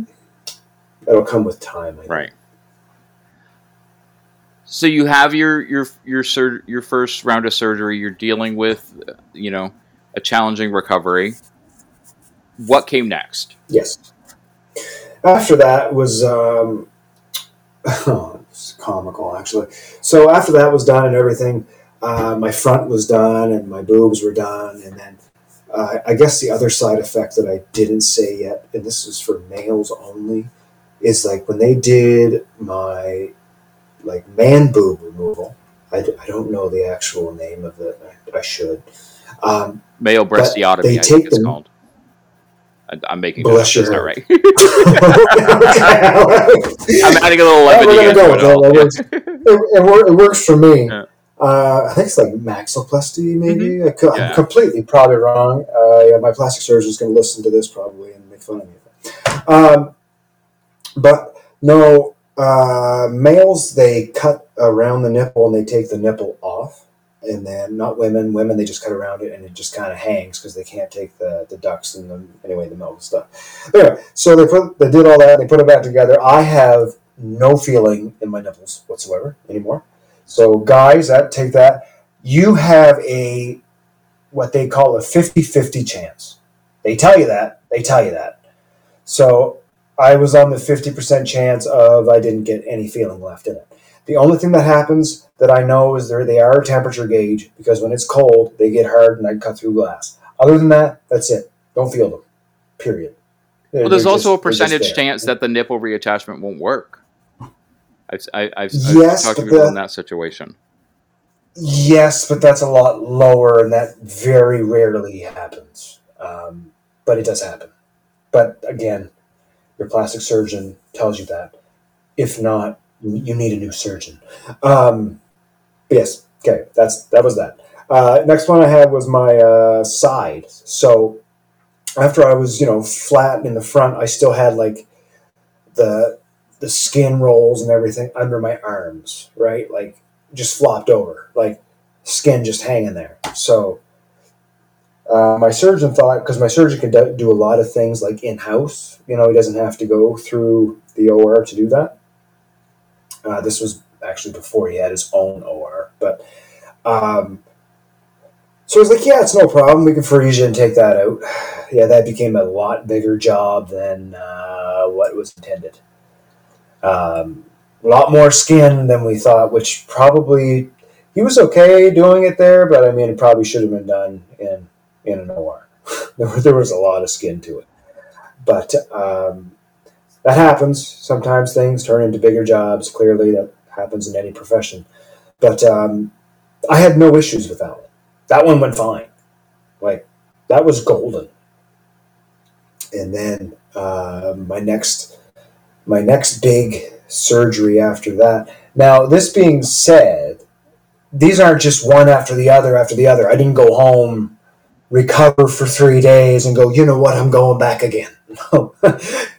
that'll come with time. right. So you have your your your sur- your first round of surgery. You're dealing with, you know, a challenging recovery what came next? Yes. After that was um, oh, it's comical actually. So after that was done and everything, uh, my front was done and my boobs were done, and then uh, I guess the other side effect that I didn't say yet, and this is for males only, is like when they did my like man boob removal. I d- I don't know the actual name of it. I, I should. Um, Male breastotomy, I think it's called. I'm making Bless sure that's not right. I'm adding a little levity. gonna go with it. It works, it, it, works for me. Yeah. Uh, I think it's like maxiloplasty, maybe. Mm-hmm. I, am yeah. completely probably wrong. Uh, yeah, my plastic surgeon is going to listen to this probably and make fun of me. Um, but no, uh, males they cut around the nipple and they take the nipple off and then not women. Women they just cut around it and it just kind of hangs because they can't take the the ducts and the anyway the milk and stuff. But anyway, so they put they did all that. They put it back together. I have no feeling in my nipples whatsoever anymore. So guys, that take that. You have a what they call a 50-50 chance. They tell you that. They tell you that. So I was on the 50% chance of I didn't get any feeling left in it. The only thing that happens that I know is they are a temperature gauge because when it's cold, they get hard and I cut through glass. Other than that, that's it. Don't feel them. Period. Well, there's they're also just, a percentage chance that the nipple reattachment won't work. I've, I, have yes, talked to people the, in that situation. Yes, but that's a lot lower, and that very rarely happens. Um, but it does happen. But again, your plastic surgeon tells you that. If not, you need a new surgeon. Um, yes, okay, that's that was that. Uh, next one I had was my uh, side. So after I was, you know, flat in the front, I still had like the the skin rolls and everything under my arms, right? Like just flopped over, like skin just hanging there. So uh, my surgeon thought because my surgeon can do a lot of things like in house. You know, he doesn't have to go through the OR to do that. Uh, this was actually before he had his own OR, but um, so was like, yeah, it's no problem. We can freeze you and take that out. Yeah, that became a lot bigger job than uh, what was intended. Um, a lot more skin than we thought, which probably he was okay doing it there, but I mean, it probably should have been done in in an OR. there, was a lot of skin to it, but um, that happens. Sometimes things turn into bigger jobs. Clearly, that happens in any profession. But um, I had no issues with that one. That one went fine. Like that was golden. And then uh, my next, my next big surgery after that. Now, this being said, these aren't just one after the other after the other. I didn't go home, recover for three days, and go, you know what, I'm going back again.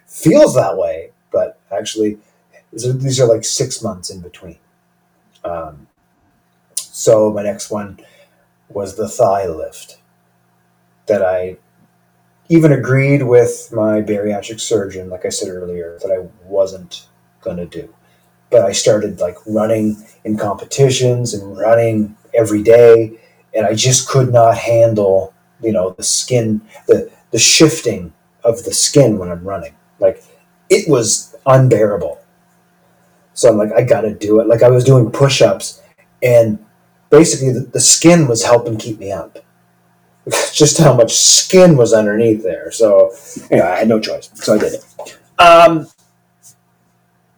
Feels that way, but actually, these are, these are like six months in between. Um, so my next one was the thigh lift that I even agreed with my bariatric surgeon, like I said earlier, that I wasn't going to do. But I started like running in competitions and running every day, and I just could not handle, you know, the skin, the the shifting of the skin when I'm running. Like it was unbearable. So I'm like, I got to do it. Like I was doing push-ups, and basically the, the skin was helping keep me up. Just how much skin was underneath there. So I had no choice, so I did it. Um,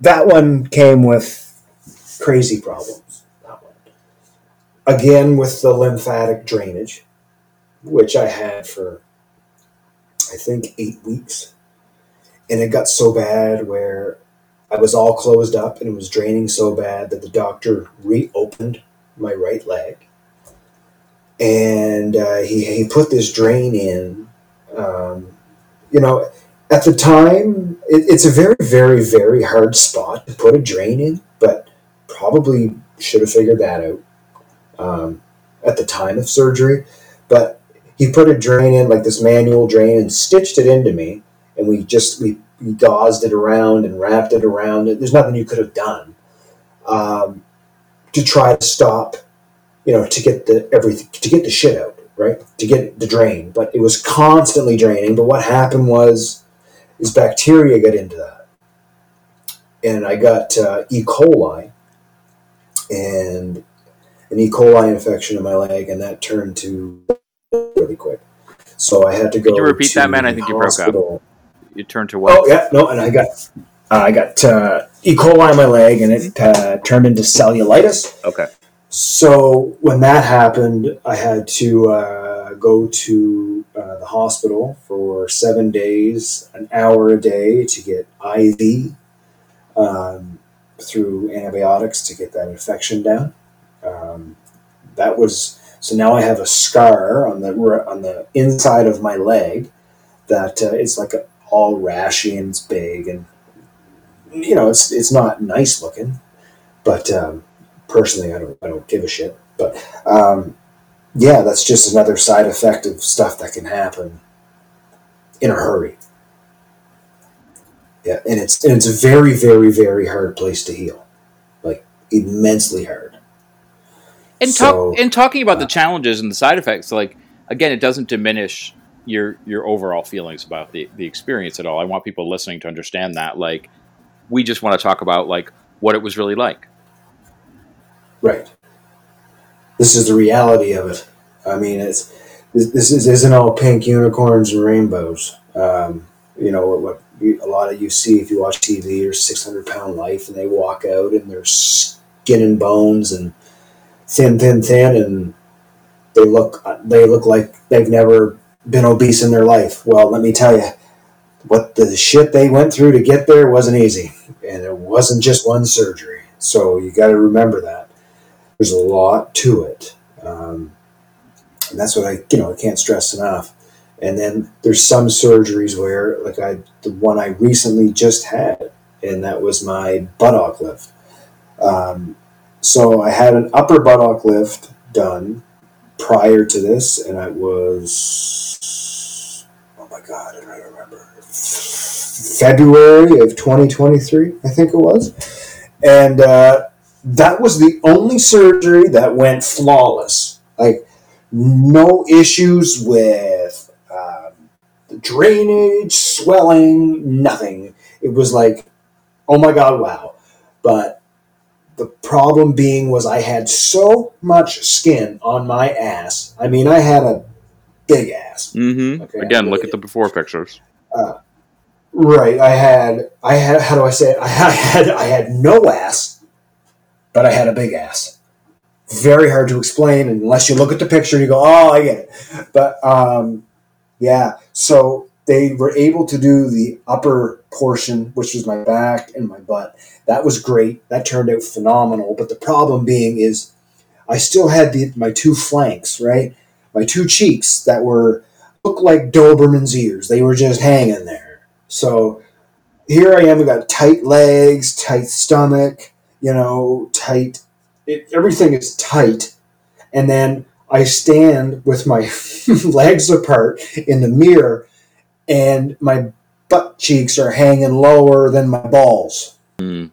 that one came with crazy problems. That one. Again, with the lymphatic drainage, which I had for, I think, eight weeks. And it got so bad where I was all closed up and it was draining so bad that the doctor reopened my right leg. And uh, he, he put this drain in. Um, you know, at the time, it, it's a very, very, very hard spot to put a drain in, but probably should have figured that out um, at the time of surgery. But he put a drain in, like this manual drain, and stitched it into me. And we just we, we gauzed it around and wrapped it around. There's nothing you could have done um, to try to stop, you know, to get the everything to get the shit out, right? To get the drain. But it was constantly draining. But what happened was is bacteria got into that. And I got uh, E. coli and an E. coli infection in my leg, and that turned to really quick. So I had to go. Could you repeat that, man? I think you broke up. You turned to what? Oh yeah, no, and I got uh, I got uh, E. coli in my leg, and it uh, turned into cellulitis. Okay. So when that happened, I had to uh, go to uh, the hospital for seven days, an hour a day to get IV um, through antibiotics to get that infection down. Um, that was so. Now I have a scar on the on the inside of my leg that uh, it's like a, all rashy and it's big and you know it's it's not nice looking, but. Um, personally, I don't I don't give a shit. But um, yeah, that's just another side effect of stuff that can happen in a hurry. Yeah, and it's and it's a very very very hard place to heal, like immensely hard. And So, talk in talking about the uh, challenges and the side effects, like again, it doesn't diminish your your overall feelings about the the experience at all. I want people listening to understand that. Like, we just want to talk about like what it was really like. Right. This is the reality of it. I mean, it's this, this is, isn't all pink unicorns and rainbows. Um, you know what, what you, a lot of you see if you watch TV or Six Hundred Pound Life, and they walk out and they're skin and bones and thin, thin, thin, and they look they look like they've never been obese in their life. Well, let me tell you, what the shit they went through to get there wasn't easy, and it wasn't just one surgery. So you got to remember that there's a lot to it. Um, and that's what I, you know, I can't stress enough. And then there's some surgeries where, like I, the one I recently just had, and that was my buttock lift. Um, so I had an upper buttock lift done prior to this, and it was, oh my God, I don't remember. February of 2023, I think it was. And, uh, that was the only surgery that went flawless. Like, no issues with um, the drainage, swelling, nothing. It was like, oh my god, wow. But the problem being was I had so much skin on my ass. I mean, I had a big ass. Mm-hmm. Okay, Again, look at the before pictures. Right. I had. I had. How do I say it? I had. I had no ass, but I had a big ass. Very hard to explain unless you look at the picture and you go, "Oh, I get it." But um, yeah. So they were able to do the upper portion, which was my back and my butt. That was great. That turned out phenomenal. But the problem being is I still had the, my two flanks, right? My two cheeks that were looked like Doberman's ears. They were just hanging there. So here I am. I got tight legs, tight stomach, you know, tight. It, everything is tight, and then I stand with my legs apart in the mirror, and my butt cheeks are hanging lower than my balls. Mm.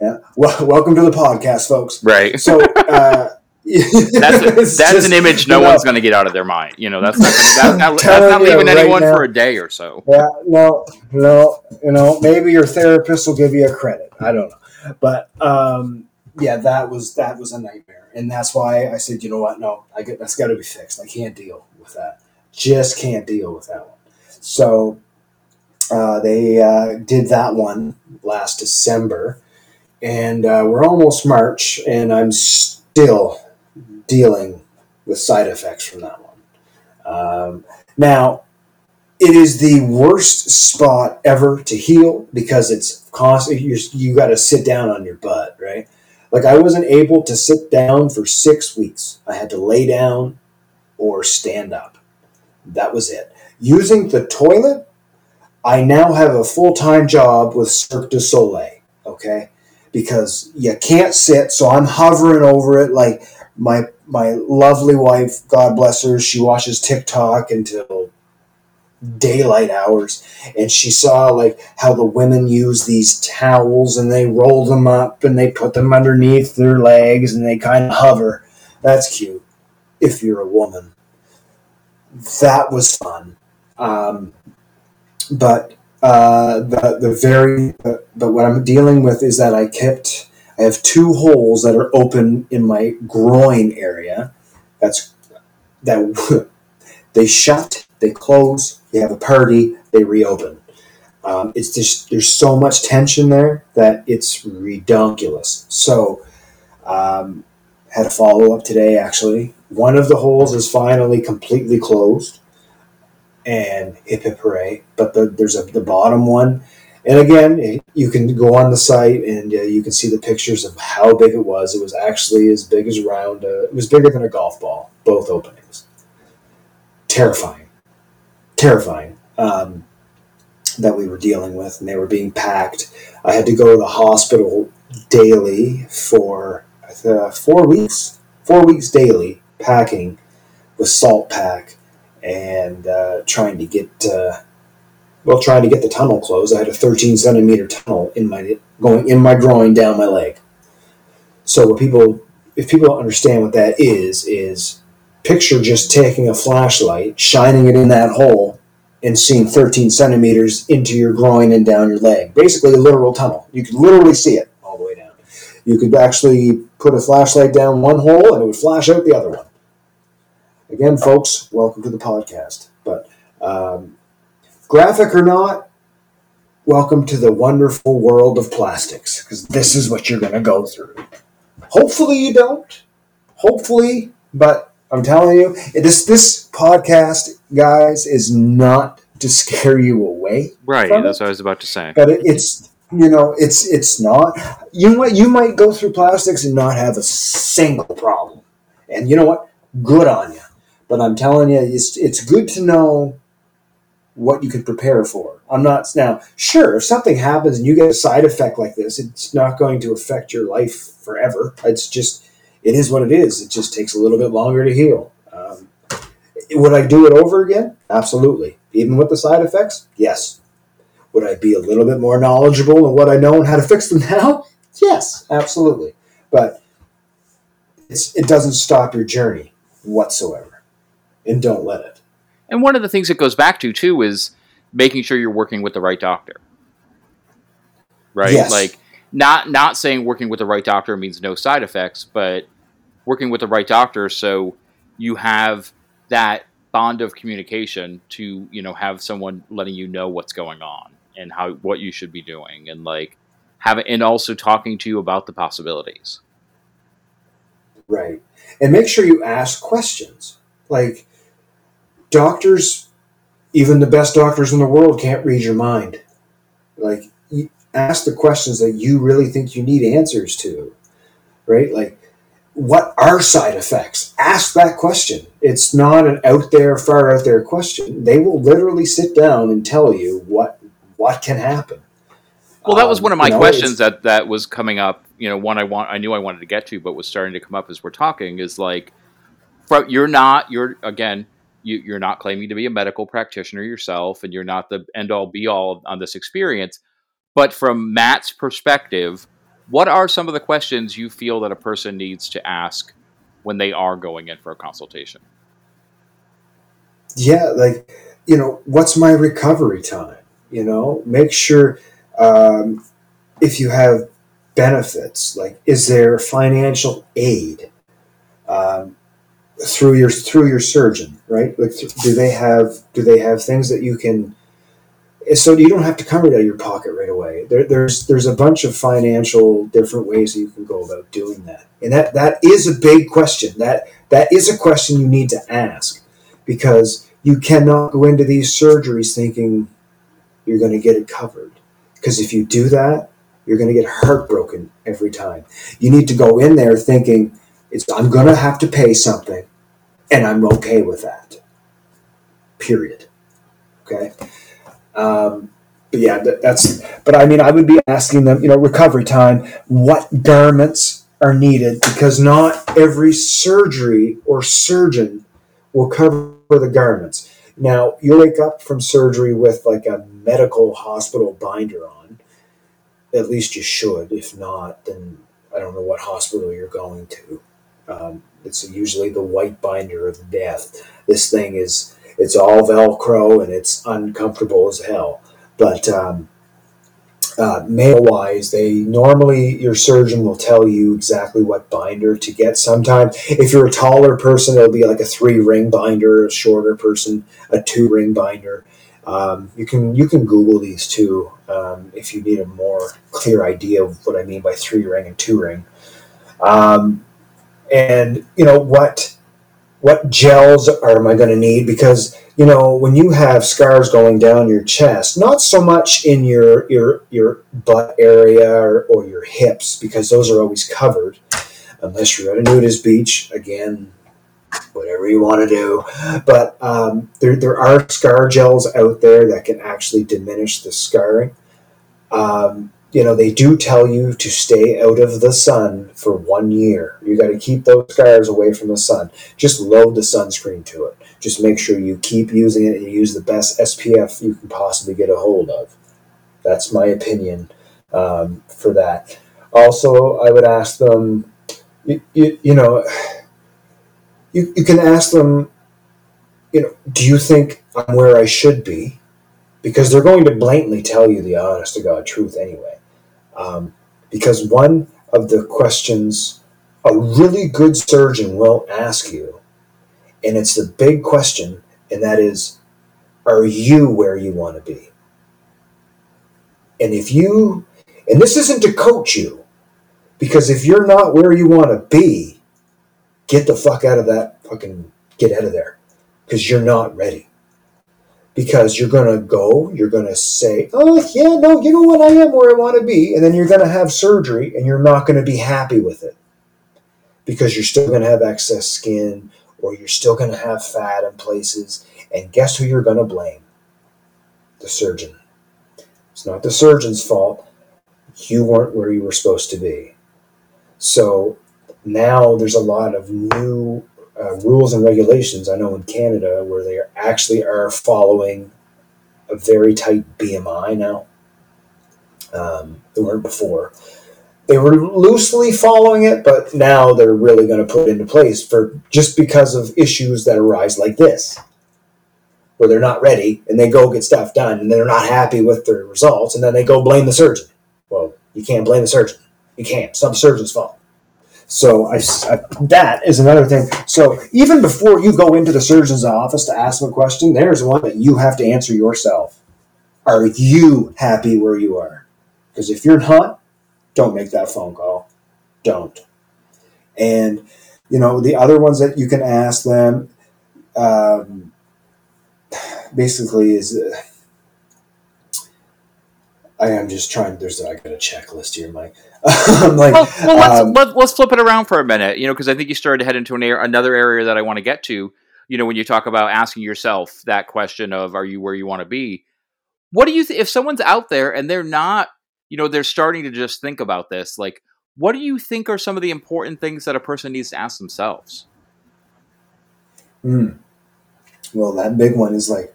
Yeah. Well, welcome to the podcast, folks. Right. So. Uh, that's a, that's just, an image no you know, one's going to get out of their mind. You know, that's not gonna, that's, not, that's not leaving right anyone now, for a day or so. Yeah, no, no, you know, maybe your therapist will give you a credit. I don't know, but um, yeah, that was that was a nightmare, and that's why I said, you know what, no, I get that's got to be fixed. I can't deal with that. Just can't deal with that one. So uh, they uh, did that one last December, and uh, we're almost March, and I'm still dealing with side effects from that one. Um, now, it is the worst spot ever to heal because it's constant. You, you got to sit down on your butt, right? Like I wasn't able to sit down for six weeks. I had to lay down or stand up. That was it. Using the toilet, I now have a full time job with Cirque du Soleil. Okay, because you can't sit, so I'm hovering over it like my my lovely wife, God bless her, she watches TikTok until daylight hours and she saw like how the women use these towels and they roll them up and they put them underneath their legs and they kind of hover. That's cute if you're a woman. That was fun. Um, but uh, the the very but, but what I'm dealing with is that I kept I have two holes that are open in my groin area. That's that they shut, they close, they have a party, they reopen. Um, it's just there's so much tension there that it's redonkulous. So um, had a follow up today actually. One of the holes is finally completely closed, and hip hip hooray! But the, there's a the bottom one and again, you can go on the site and uh, you can see the pictures of how big it was. It was actually as big as around, uh, it was bigger than a golf ball, both openings. Terrifying. Terrifying um, that we were dealing with, and they were being packed. I had to go to the hospital daily for uh, four weeks, four weeks daily, packing with salt pack and uh, trying to get uh, well, trying to get the tunnel closed, I had a 13 centimeter tunnel in my going in my groin down my leg. So what people, if people don't understand what that is, is picture just taking a flashlight, shining it in that hole, and seeing 13 centimeters into your groin and down your leg. Basically, a literal tunnel. You could literally see it all the way down. You could actually put a flashlight down one hole and it would flash out the other one. Again, folks, welcome to the podcast. But um, graphic or not, welcome to the wonderful world of plastics because this is what you're going to go through. Hopefully you don't. Hopefully, but I'm telling you, this this podcast, guys, is not to scare you away. Right. That's it, what I was about to say. But it, it's you know it's it's not. You might you might go through plastics and not have a single problem, and you know what? Good on you. But I'm telling you, it's it's good to know what you can prepare for. I'm not now sure if something happens and you get a side effect like this, it's not going to affect your life forever. It's just it is what it is. It just takes a little bit longer to heal. Um, would I do it over again? Absolutely. Even with the side effects, yes. Would I be a little bit more knowledgeable in what I know and how to fix them now? Yes, absolutely. But it's, it doesn't stop your journey whatsoever, and don't let it. And one of the things it goes back to too is making sure you're working with the right doctor. Right? Yes. Like not not saying working with the right doctor means no side effects, but working with the right doctor so you have that bond of communication to, you know, have someone letting you know what's going on and how what you should be doing and like have and also talking to you about the possibilities. Right. And make sure you ask questions. Like doctors even the best doctors in the world can't read your mind. Like, ask the questions that you really think you need answers to, right? Like, what are side effects? Ask that question. It's not an out there, far out there question. They will literally sit down and tell you what what can happen. Well, that was um, one of my you know, questions that that was coming up. You know, one I want I knew I wanted to get to, but was starting to come up as we're talking. Is like, you're not you're again you, you're not claiming to be a medical practitioner yourself, and you're not the end all be all on this experience. But from Matt's perspective, what are some of the questions you feel that a person needs to ask when they are going in for a consultation? Yeah, like, you know, what's my recovery time? You know, make sure um, if you have benefits, like, is there financial aid um, through your through your surgeon, right? Like, do they have do they have things that you can Eh, so you don't have to cover it out of your pocket right away. There, there's there's a bunch of financial different ways that you can go about doing that, and that that is a big question. That that is a question you need to ask because you cannot go into these surgeries thinking you're going to get it covered. Because if you do that, you're going to get heartbroken every time. You need to go in there thinking it's I'm going to have to pay something, and I'm okay with that. Period. Okay. Um, but yeah, that, that's. But I mean, I would be asking them, you know, recovery time. What garments are needed? Because not every surgery or surgeon will cover the garments. Now, you wake up from surgery with like a medical hospital binder on. At least you should. If not, then I don't know what hospital you're going to. Um, it's usually the white binder of death. This thing is it's all Velcro and it's uncomfortable as hell. But um, uh, male wise, they normally your surgeon will tell you exactly what binder to get. Sometimes, if you're a taller person, it'll be like a three ring binder. A shorter person, a two ring binder. Um, you can you can Google these too um, if you need a more clear idea of what I mean by three ring and two ring. Um, and you know what what gels are am I going to need? Because you know when you have scars going down your chest, not so much in your your your butt area or, or your hips, because those are always covered, unless you're at a nudist beach. Again, whatever you want to do, but um, there there are scar gels out there that can actually diminish the scarring. Um, you know, they do tell you to stay out of the sun for one year. You got to keep those scars away from the sun. Just load the sunscreen to it. Just make sure you keep using it and use the best SPF you can possibly get a hold of. That's my opinion um, for that. Also, I would ask them, you, you, you know, you, you can ask them, you know, do you think I'm where I should be? Because they're going to blatantly tell you the honest to God truth anyway. Um, because one of the questions a really good surgeon will ask you, and it's the big question, and that is, are you where you want to be? And if you, and this isn't to coach you, because if you're not where you want to be, get the fuck out of that fucking, get out of there, because you're not ready because you're going to go, you're going to say, oh, yeah, no, you know what, I am where I want to be. And then you're going to have surgery and you're not going to be happy with it because you're still going to have excess skin or you're still going to have fat in places. And guess who you're going to blame? The surgeon. It's not the surgeon's fault. You weren't where you were supposed to be. So now there's a lot of new uh, rules and regulations. I know in Canada where they are actually are following a very tight BMI now. Um, they weren't before. They were loosely following it, but now they're really going to put it into place for just because of issues that arise like this, where they're not ready and they go get stuff done and they're not happy with their results, and then they go blame the surgeon. Well, you can't blame the surgeon. You can't. Some surgeon's fault. So I, I, that is another thing. So even before you go into the surgeon's office to ask them a question, there's one that you have to answer yourself. Are you happy where you are? Because if you're not, don't make that phone call. Don't. And you know the other ones that you can ask them. Um, basically is. Uh, I am just trying. There's I got a checklist here, Mike. I'm like, well, well let's, um, let, us flip it around for a minute, you know, because I think you started to head into an air, another area that I want to get to. You know, when you talk about asking yourself that question of "Are you where you want to be?" What do you th- if someone's out there and they're not, you know, they're starting to just think about this? Like, what do you think are some of the important things that a person needs to ask themselves? Hmm. Well, that big one is like,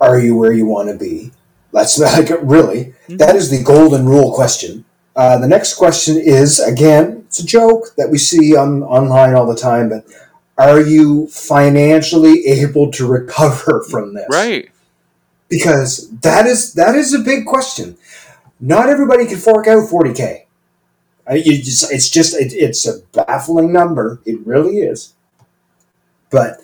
are you where you want to be? That's like really, mm-hmm. that is the golden rule question. Uh, the next question is again, it's a joke that we see on online all the time, but are you financially able to recover from this? Right. Because that is that is a big question. Not everybody can fork out forty k. It's just it, it's a baffling number. It really is. But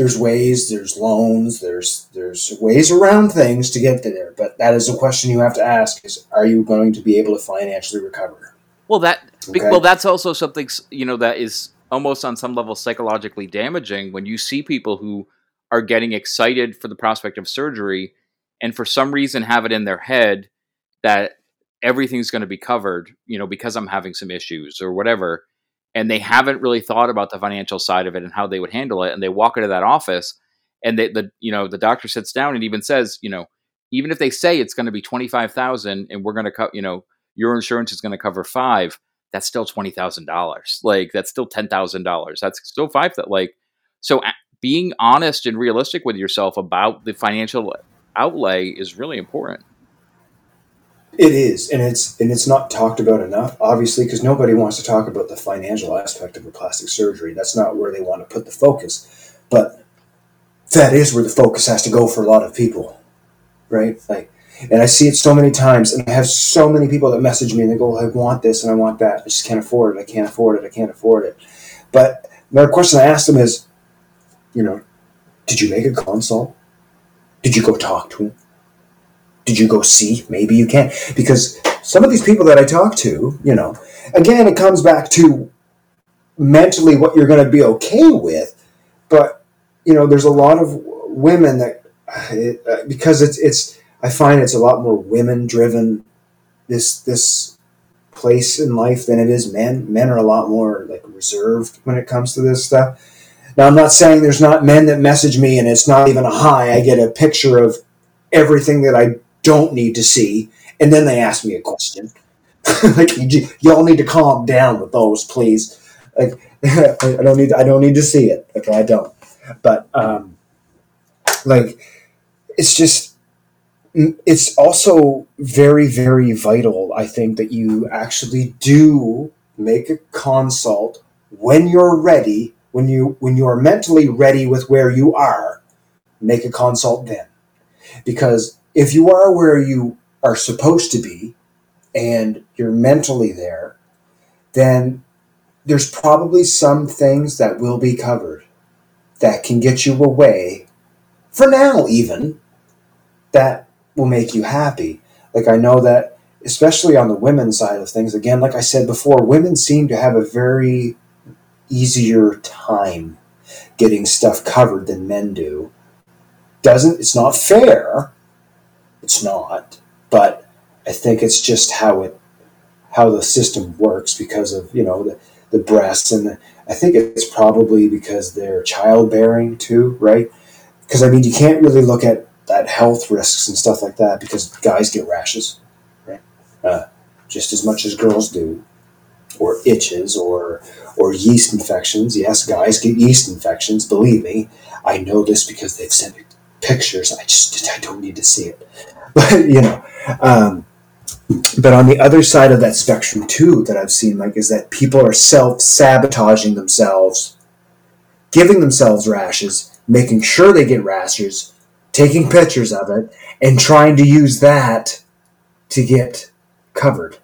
there's ways, there's loans, there's there's ways around things to get to there. But that is a question you have to ask: is Are you going to be able to financially recover? Well, that okay? well, that's also something you know that is almost on some level psychologically damaging when you see people who are getting excited for the prospect of surgery and for some reason have it in their head that everything's going to be covered, you know, because I'm having some issues or whatever and they haven't really thought about the financial side of it and how they would handle it and they walk into that office and they, the you know the doctor sits down and even says you know even if they say it's going to be 25,000 and we're going to cut you know your insurance is going to cover 5 that's still $20,000 like that's still $10,000 that's still 5 that like so being honest and realistic with yourself about the financial outlay is really important it is, and it's and it's not talked about enough, obviously, because nobody wants to talk about the financial aspect of a plastic surgery. That's not where they want to put the focus, but that is where the focus has to go for a lot of people, right? Like, and I see it so many times, and I have so many people that message me and they go, "I want this and I want that. I just can't afford it. I can't afford it. I can't afford it." But the question I ask them is, you know, did you make a consult? Did you go talk to him? Did you go see? Maybe you can't Because some of these people that I talk to, you know, again, it comes back to mentally what you're going to be okay with. But, you know, there's a lot of women that, it, because it's, it's, I find it's a lot more women driven, this, this place in life than it is men. Men are a lot more like reserved when it comes to this stuff. Now, I'm not saying there's not men that message me and it's not even a hi. I get a picture of everything that I don't need to see, and then they ask me a question. like y'all need to calm down with those, please. Like I don't need I don't need to see it. Okay, I don't. But um, like it's just it's also very very vital. I think that you actually do make a consult when you're ready. When you when you are mentally ready with where you are, make a consult then, because if you are where you are supposed to be and you're mentally there, then there's probably some things that will be covered that can get you away for now, even that will make you happy. Like, I know that, especially on the women's side of things, again, like I said before, women seem to have a very easier time getting stuff covered than men do. Doesn't, it's not fair, it's not, but I think it's just how it how the system works because of you know the the breasts and the, I think it's probably because they're childbearing too, right? Because I mean, you can't really look at at health risks and stuff like that because guys get rashes, right? Uh, just as much as girls do, or itches, or or yeast infections. Yes, guys get yeast infections. Believe me, I know this because they've sent me pictures. I just I don't need to see it, but you know. Um, but on the other side of that spectrum too, that I've seen, like, is that people are self sabotaging themselves, giving themselves rashes, making sure they get rashes, taking pictures of it, and trying to use that to get covered.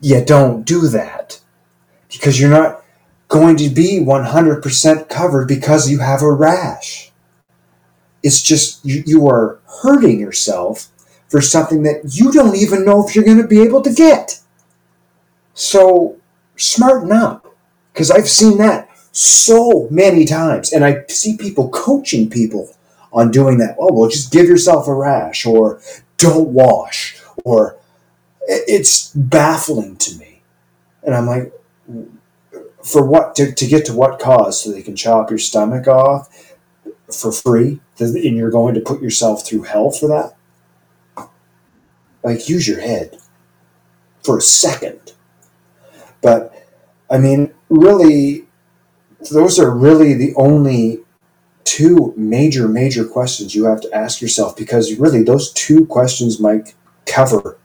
yeah don't do that because you're not going to be 100% covered because you have a rash. It's just you, you are hurting yourself for something that you don't even know if you're going to be able to get. So smarten up because I've seen that so many times. And I see people coaching people on doing that. Oh, well, just give yourself a rash or don't wash or it's baffling to me. And I'm like, for what? To, to get to what cause? So they can chop your stomach off for free? And you're going to put yourself through hell for that? Like, use your head for a second. But, I mean, really, those are really the only two major, major questions you have to ask yourself because really those two questions might cover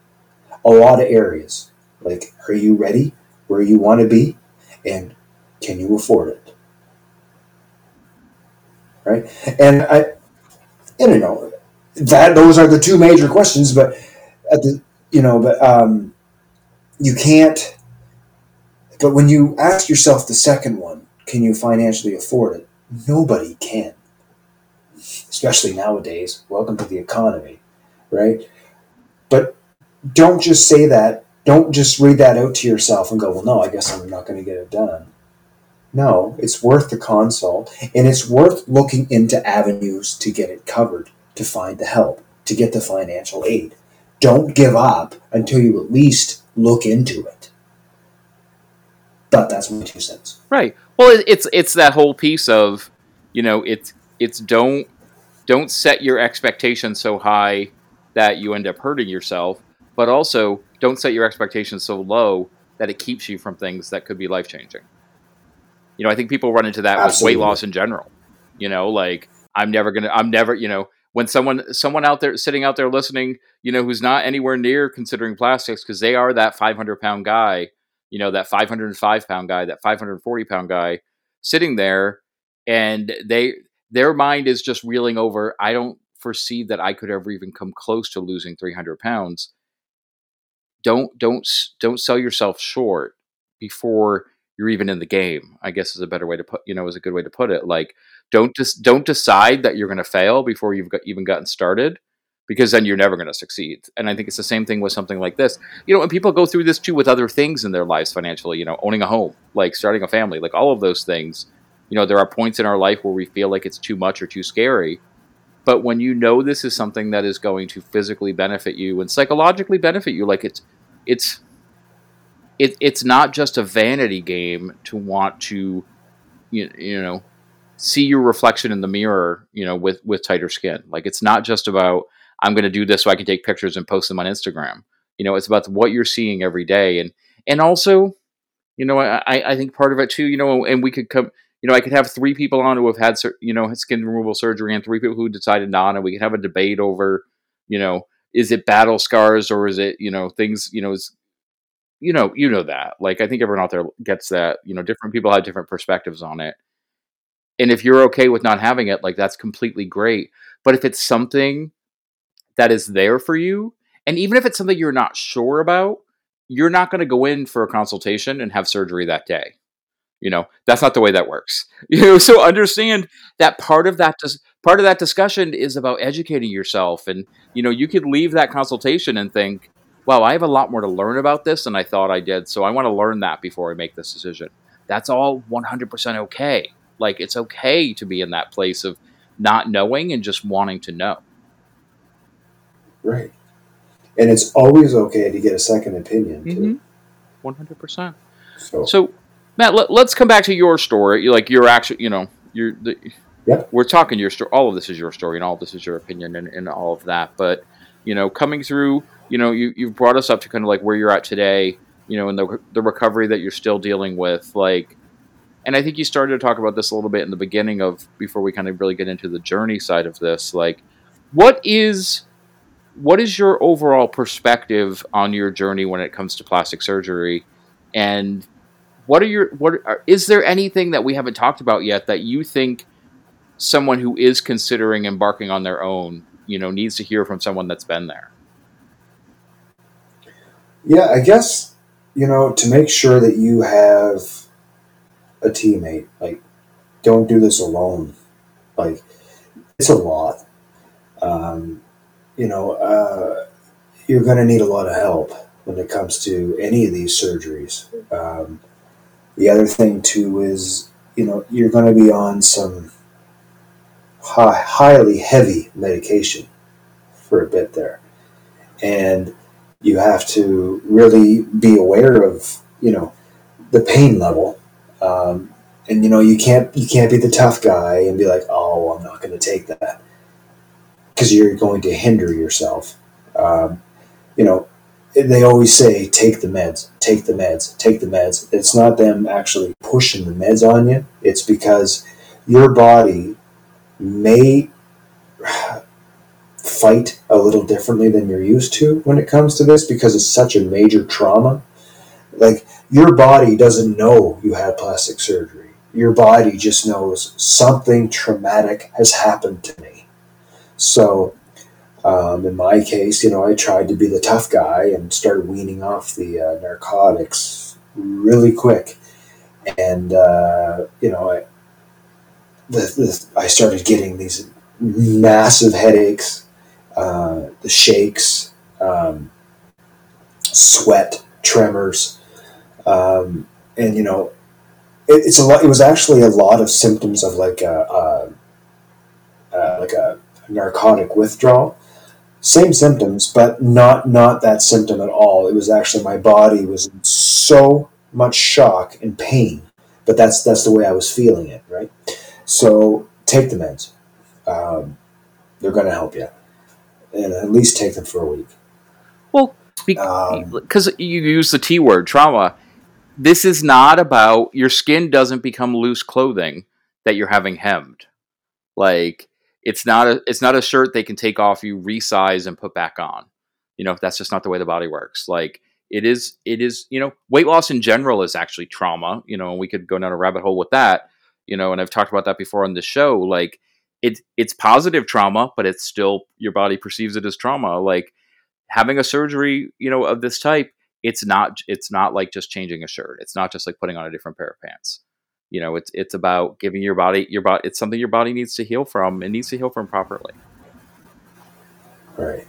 a lot of areas. Like, are you ready where you want to be? And can you afford it? Right? And I, I don't know that those are the two major questions, but at the, you know, but, um, you can't, but when you ask yourself the second one, can you financially afford it? Nobody can, especially nowadays. Welcome to the economy, right? But don't just say that. Don't just read that out to yourself and go, well, no, I guess I'm not going to get it done. No, it's worth the consult and it's worth looking into avenues to get it covered, to find the help, to get the financial aid. Don't give up until you at least look into it. But that's my two cents. Right. Well, it's it's that whole piece of, you know, it's it's don't don't set your expectations so high that you end up hurting yourself, but also don't set your expectations so low that it keeps you from things that could be life changing. You know, I think people run into that Absolutely. with weight loss in general. You know, like I'm never gonna, I'm never, you know, when someone someone out there sitting out there listening, you know, who's not anywhere near considering plastics because they are that 500 pound guy, you know, that 505 pound guy, that 540 pound guy sitting there, and they their mind is just reeling over. I don't foresee that I could ever even come close to losing 300 pounds. Don't don't don't sell yourself short before you're even in the game. I guess is a better way to put you know is a good way to put it. Like don't just don't decide that you're going to fail before you've got, even gotten started because then you're never going to succeed. And I think it's the same thing with something like this. You know, and people go through this too with other things in their lives financially, you know, owning a home, like starting a family, like all of those things. You know, there are points in our life where we feel like it's too much or too scary. But when you know this is something that is going to physically benefit you and psychologically benefit you, like it's it's it, it's not just a vanity game to want to you, you know see your reflection in the mirror, you know, with with tighter skin. Like it's not just about I'm going to do this so I can take pictures and post them on Instagram. You know, it's about what you're seeing every day, and and also, you know, I I think part of it too, you know, and we could come. You know, I could have three people on who have had, you know, skin removal surgery, and three people who decided not, and we could have a debate over, you know, is it battle scars or is it, you know, things, you know, is, you know, you know that. Like, I think everyone out there gets that. You know, different people have different perspectives on it and if you're okay with not having it, like that's completely great. But if it's something that is there for you, and even if it's something you're not sure about, you're not going to go in for a consultation and have surgery that day. You know, that's not the way that works. You know, so understand that part of that part of that discussion is about educating yourself and you know, you could leave that consultation and think, "Wow, I have a lot more to learn about this than I thought I did, so I want to learn that before I make this decision." That's all 100% okay. Like it's okay to be in that place of not knowing and just wanting to know. Right. And it's always okay to get a second opinion too. Mm-hmm. One hundred percent. So, Matt, let, us come back to your story. Like you're actually, you know, you're the. Yeah. We're talking your story. All of this is your story, and all of this is your opinion, and, and all of that. But you know, coming through, you know, you you've brought us up to kind of like where you're at today. You know, and the the recovery that you're still dealing with. Like, and I think you started to talk about this a little bit in the beginning of before we kind of really get into the journey side of this. Like, what is what is your overall perspective on your journey when it comes to plastic surgery, and what are your what are, is there anything that we haven't talked about yet that you think someone who is considering embarking on their own, you know, needs to hear from someone that's been there? Yeah, I guess you know to make sure that you have a teammate. Like, don't do this alone. Like, it's a lot. Um, you know, uh, you're going to need a lot of help when it comes to any of these surgeries. Um, the other thing, too, is you know, you're going to be on some high, highly heavy medication for a bit there. And you have to really be aware of, you know, the pain level. Um, and you know, you can't you can't be the tough guy and be like, "Oh, I'm not going to take that," because you're going to hinder yourself. Um, you know, they always say, "Take the meds, take the meds, take the meds." It's not them actually pushing the meds on you. It's because your body may fight a little differently than you're used to when it comes to this because it's such a major trauma. Like your body doesn't know you had plastic surgery. Your body just knows something traumatic has happened to me. So, um, in my case, you know, I tried to be the tough guy and started weaning off the uh, narcotics really quick. And, uh, you know, I, the, the, I started getting these massive headaches, uh, the shakes, um, sweat, tremors, um, and you know, it, it's a lot. It was actually a lot of symptoms of like a, a, a like a narcotic withdrawal. Same symptoms, but not not that symptom at all. It was actually my body was in so much shock and pain, but that's that's the way I was feeling it, right? So take the meds. Um, they're going to help you, and at least take them for a week. Well, because um, you use the T word, trauma. This is not about your skin doesn't become loose clothing that you're having hemmed. Like it's not a it's not a shirt they can take off you, resize, and put back on. You know that's just not the way the body works. Like it is it is you know weight loss in general is actually trauma. You know, and we could go down a rabbit hole with that you know, and I've talked about that before on the show. Like it's it's positive trauma, but it's still your body perceives it as trauma. Like having a surgery, you know, of this type, it's not it's not like just changing a shirt. It's not just like putting on a different pair of pants. You know, it's it's about giving your body your body. It's something your body needs to heal from. It needs to heal from properly. Right.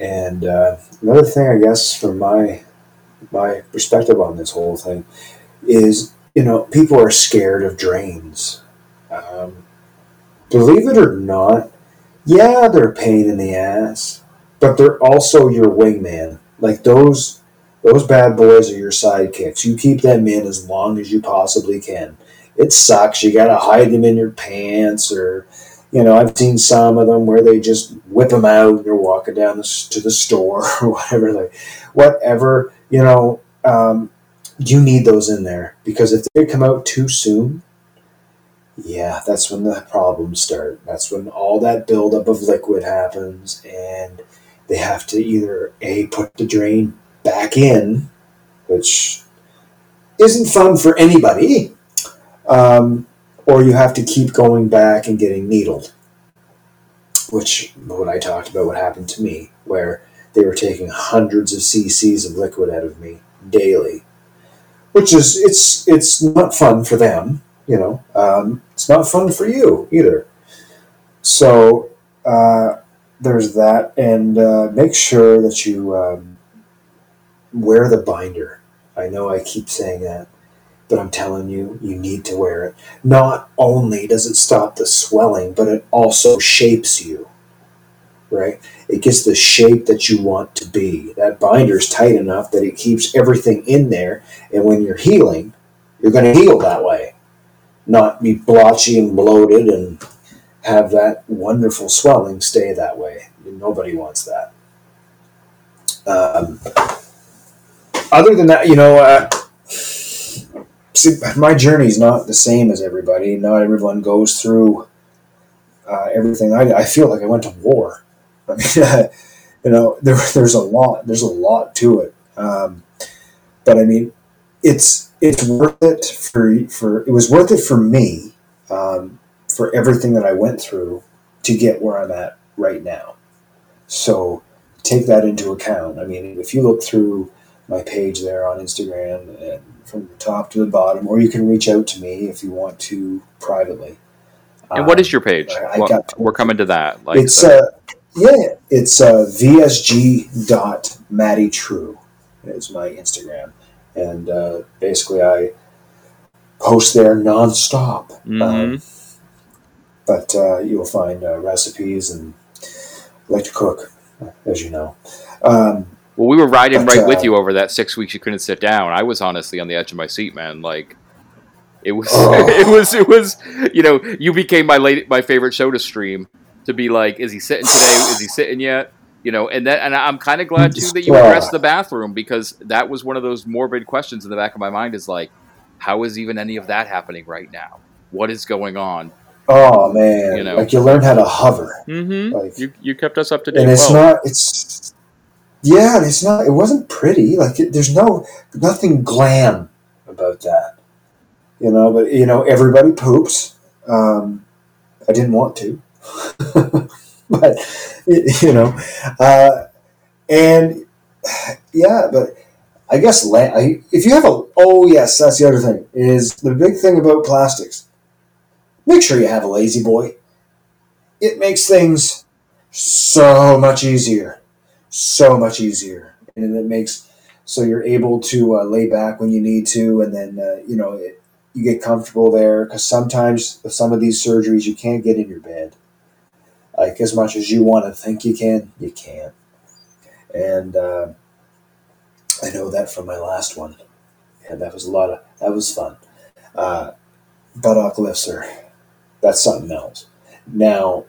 And uh, another thing, I guess, from my my perspective on this whole thing, is you know, people are scared of drains. Um, believe it or not, yeah, they're a pain in the ass, but they're also your wingman. Like those, those bad boys are your sidekicks. You keep them in as long as you possibly can. It sucks. You gotta hide them in your pants, or you know, I've seen some of them where they just whip them out. and You're walking down the, to the store or whatever, like whatever. You know, um, you need those in there because if they come out too soon, yeah, that's when the problems start. That's when all that buildup of liquid happens, and they have to either a put the drain back in, which isn't fun for anybody, um, or you have to keep going back and getting needled. Which what I talked about, what happened to me, where they were taking hundreds of cc's of liquid out of me daily which is it's it's not fun for them. You know, um, it's not fun for you either. So uh, there's that, and uh, make sure that you um, wear the binder. I know I keep saying that, but I'm telling you, you need to wear it. Not only does it stop the swelling, but it also shapes you right? It gets the shape that you want to be. That binder is tight enough that it keeps everything in there. And when you're healing, you're going to heal that way, not be blotchy and bloated and have that wonderful swelling stay that way. Nobody wants that. Um, other than that, you know, uh, see, my journey is not the same as everybody. Not everyone goes through uh, everything. I, I feel like I went to war I mean, you know, there, there's a lot, there's a lot to it. Um, but I mean, it's it's worth it for for it was worth it for me um, for everything that I went through to get where I'm at right now. So take that into account. I mean, if you look through my page there on Instagram and from the top to the bottom, or you can reach out to me if you want to privately. And what is your page? I, I we're coming to that. Like it's uh, yeah, it's uh, vsg.mattytrue is my Instagram, and uh, basically I post there nonstop. Mhm. Um, but uh, you'll find uh, recipes and I like to cook, as you know. Um, Well, we were riding But, right with uh, you over that six weeks you couldn't sit down. I was honestly on the edge of my seat, man. Like it was, Oh. it was, it was. You know, you became my late, my favorite show to stream. To be like, is he sitting today? Is he sitting yet? You know, and that, and I'm kind of glad too that you addressed the bathroom because that was one of those morbid questions in the back of my mind. Is like, how is even any of that happening right now? What is going on? oh man, You know. like you learn how to hover. Mm-hmm. Like, You you kept us up to date. and it's well. not it's yeah it's not it wasn't pretty like it, there's no nothing glam about that you know but you know everybody poops um, i didn't want to but you know uh, and yeah but i guess if you have a oh yes that's the other thing is the big thing about plastics make sure you have a lazy boy. It makes things so much easier so much easier and it makes so you're able to uh, lay back when you need to and then uh, you know it, you get comfortable there because sometimes with some of these surgeries you can't get in your bed like as much as you want to think you can you can't. And uh, i know that from my last one. Yeah that was a lot of that was fun. Uh, buttock lifts are that's something else. Now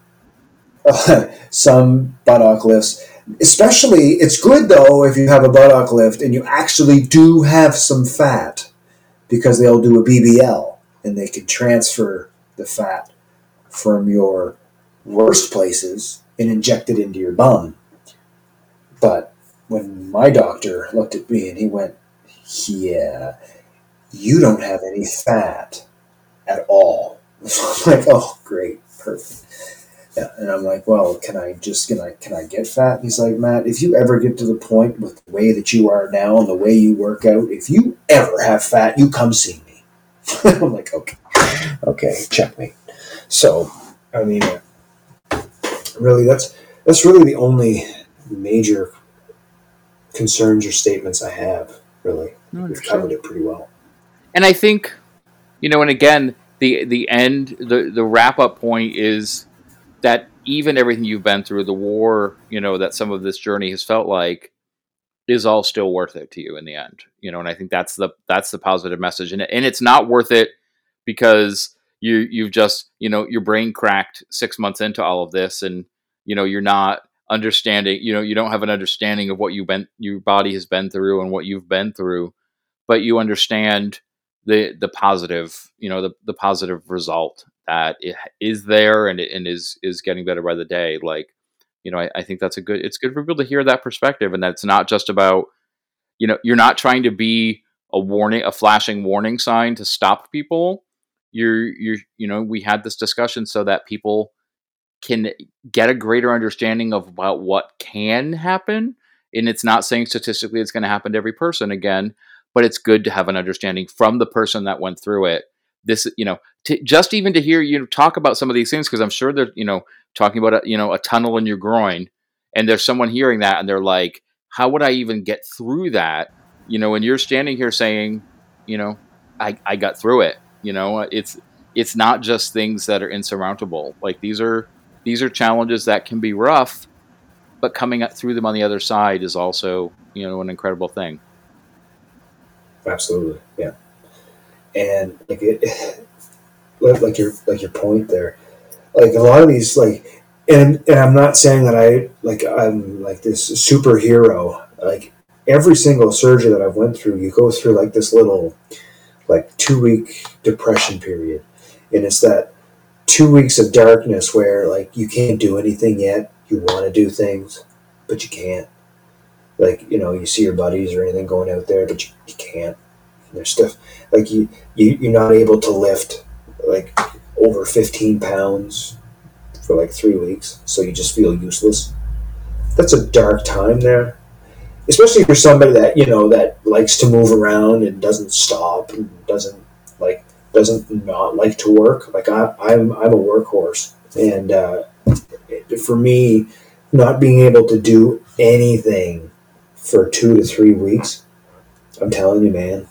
some buttock lifts especially it's good though if you have a buttock lift and you actually do have some fat because they'll do a bbl and they can transfer the fat from your worst places and inject it into your bum but when my doctor looked at me and he went yeah you don't have any fat at all I'm like oh great perfect yeah, and I'm like, well, can I just can I can I get fat? And he's like, Matt, if you ever get to the point with the way that you are now and the way you work out, if you ever have fat, you come see me. I'm like, okay, okay, checkmate. So, I mean, really, that's that's really the only major concerns or statements I have. Really, No, we've for covered it pretty well. and I think, you know, and again, the the end, the the wrap up point is that even everything you've been through, the war, you know, that some of this journey has felt like, is all still worth it to you in the end. You know, and I think that's the that's the positive message, and and it's not worth it because you you've just you know your brain cracked six months into all of this, and you know you're not understanding. You know, you don't have an understanding of what you've been your body has been through and what you've been through, but you understand the the positive you know the, the positive result that it is there and it, and is is getting better by the day like you know I, I think that's a good it's good for people to hear that perspective and that's not just about you know you're not trying to be a warning a flashing warning sign to stop people you're you're you know we had this discussion so that people can get a greater understanding of about what can happen and it's not saying statistically it's going to happen to every person again but it's good to have an understanding from the person that went through it. This you know to, just even to hear you talk about some of these things because i'm sure they're you know talking about a, you know a tunnel in your groin and there's someone hearing that and they're like how would i even get through that? You know and you're standing here saying you know i i got through it you know it's it's not just things that are insurmountable like these are these are challenges that can be rough but coming up through them on the other side is also you know an incredible thing Absolutely, yeah. And like it, like your like your point there, like a lot of these like, and and I'm not saying that I like I'm like this superhero. Like every single surgery that I've went through, you go through like this little like two week depression period, and it's that two weeks of darkness where like you can't do anything yet. You want to do things, but you can't. Like you know, you see your buddies or anything going out there, but you, you can't. And There's stuff like you, you you're not able to lift like over 15 pounds for like three weeks, so you just feel useless. That's a dark time there, especially if you're somebody that you know that likes to move around and doesn't stop and doesn't like doesn't not like to work. Like I, I'm I'm a workhorse, and uh, for me, not being able to do anything for two to three weeks, I'm telling you, man,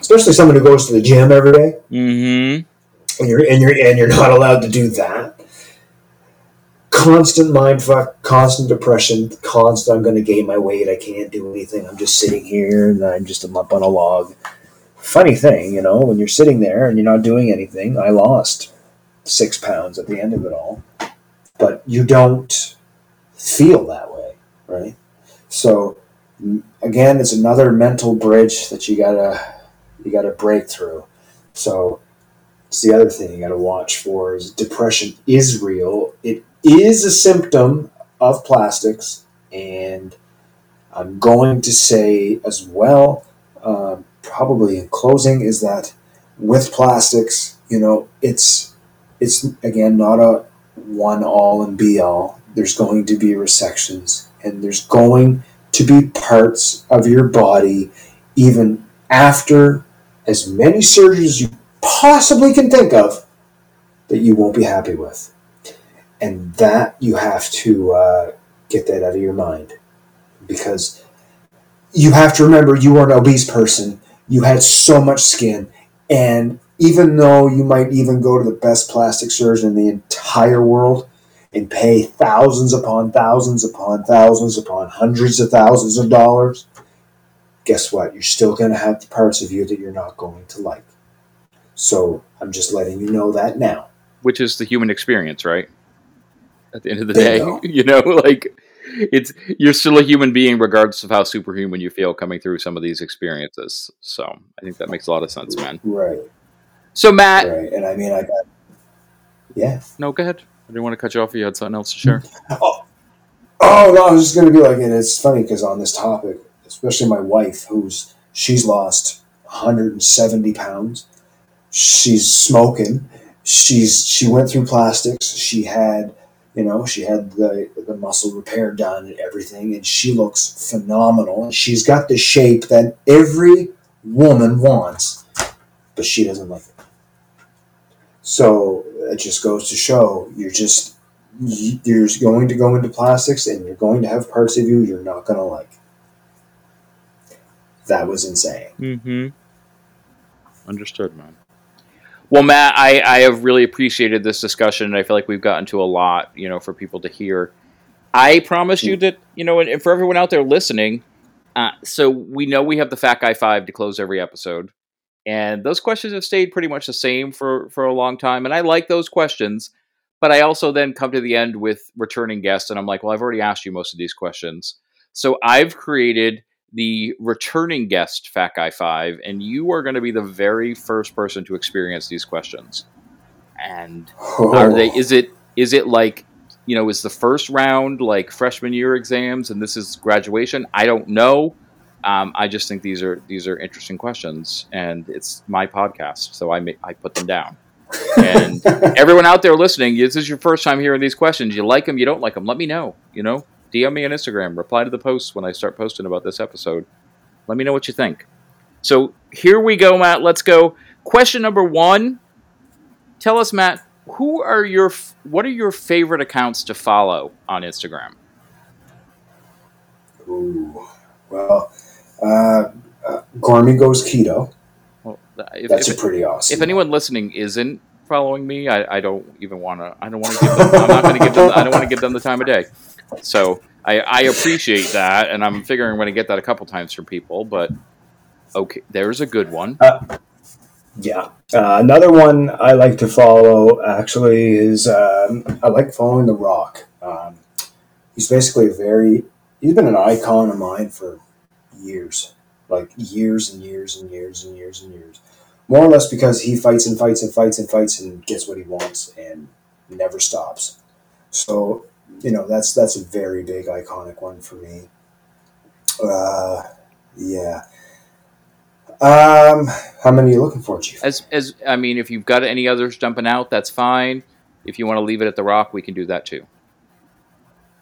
especially someone who goes to the gym every day, Mm-hmm. and you're and you're and you're not allowed to do that. Constant mind fuck, constant depression, constant. I'm going to gain my weight. I can't do anything. I'm just sitting here, and I'm just a lump on a log. Funny thing, you know, when you're sitting there and you're not doing anything, I lost six pounds at the end of it all, but you don't feel that way, right? So again, it's another mental bridge that you gotta you gotta break through. So it's the other thing you got to watch for is depression is real. It is a symptom of plastics, and I'm going to say as well, um, probably in closing, is that with plastics, you know, it's it's again not a one all and be all. There's going to be resections, and there's going to be parts of your body, even after as many surgeries you possibly can think of that you won't be happy with. And that you have to uh, get that out of your mind because you have to remember you were an obese person. You had so much skin. And even though you might even go to the best plastic surgeon in the entire world and pay thousands upon thousands upon thousands upon hundreds of thousands of dollars, guess what? You're still going to have the parts of you that you're not going to like. So I'm just letting you know that now. Which is the human experience, right? At the end of the Bingo. day, you know, like it's you're still a human being, regardless of how superhuman you feel coming through some of these experiences. So I think that makes a lot of sense, man. Right, So Matt, right. And I mean, I got, yeah. no, go ahead. I didn't want to cut you off. If you had something else to share. Oh, oh no, I was just going to be like, and it's funny because on this topic, especially my wife, who's she's lost 170 pounds. She's smoking. She's she went through plastics. She had, you know, she had the the muscle repair done and everything, and she looks phenomenal. and She's got the shape that every woman wants, but she doesn't like it. So it just goes to show you're just you're going to go into plastics and you're going to have parts of you you're not going to like. That was insane. Mm-hmm. Understood, man. Well, Matt, I, I have really appreciated this discussion, and I feel like we've gotten to a lot, you know, for people to hear. I promise you that, you know, and, and for everyone out there listening, uh, so we know we have the Fat Guy Five to close every episode, and those questions have stayed pretty much the same for for a long time, and I like those questions. But I also then come to the end with returning guests, and I'm like, well, I've already asked you most of these questions, so I've created the returning guest Fat Guy 5, and you are going to be the very first person to experience these questions. And are they is it is it like you know is the first round like freshman year exams and this is graduation? I don't know. Um, I just think these are these are interesting questions, and it's my podcast, so I make, I put them down. And everyone out there listening, this is your first time hearing these questions. You like them, you don't like them. Let me know. You know, DM me on Instagram, reply to the posts when I start posting about this episode. Let me know what you think. So here we go, Matt. Let's go. Question number one. Tell us, Matt, who are your what are your favorite accounts to follow on Instagram? Ooh, well, uh, uh, Gormy goes keto. Well, if, That's if, a pretty awesome. if anyone listening isn't following me, I, I don't even want to. I don't want to give them. I'm not going to give them. I don't want to give them the time of day. So I, I appreciate that, and I'm figuring I'm going to get that a couple times from people. But okay, there's a good one. Yeah. Uh, another one I like to follow actually is um, I like following The Rock. Um, he's basically a very, he's been an icon of mine for years, like years and years and years and years and years. More or less because he fights and fights and fights and fights and gets what he wants and never stops. So, you know, that's that's a very big iconic one for me. Uh, yeah. Um, how many are you looking for, Chief? As as I mean, if you've got any others jumping out, that's fine. If you want to leave it at the Rock, we can do that too.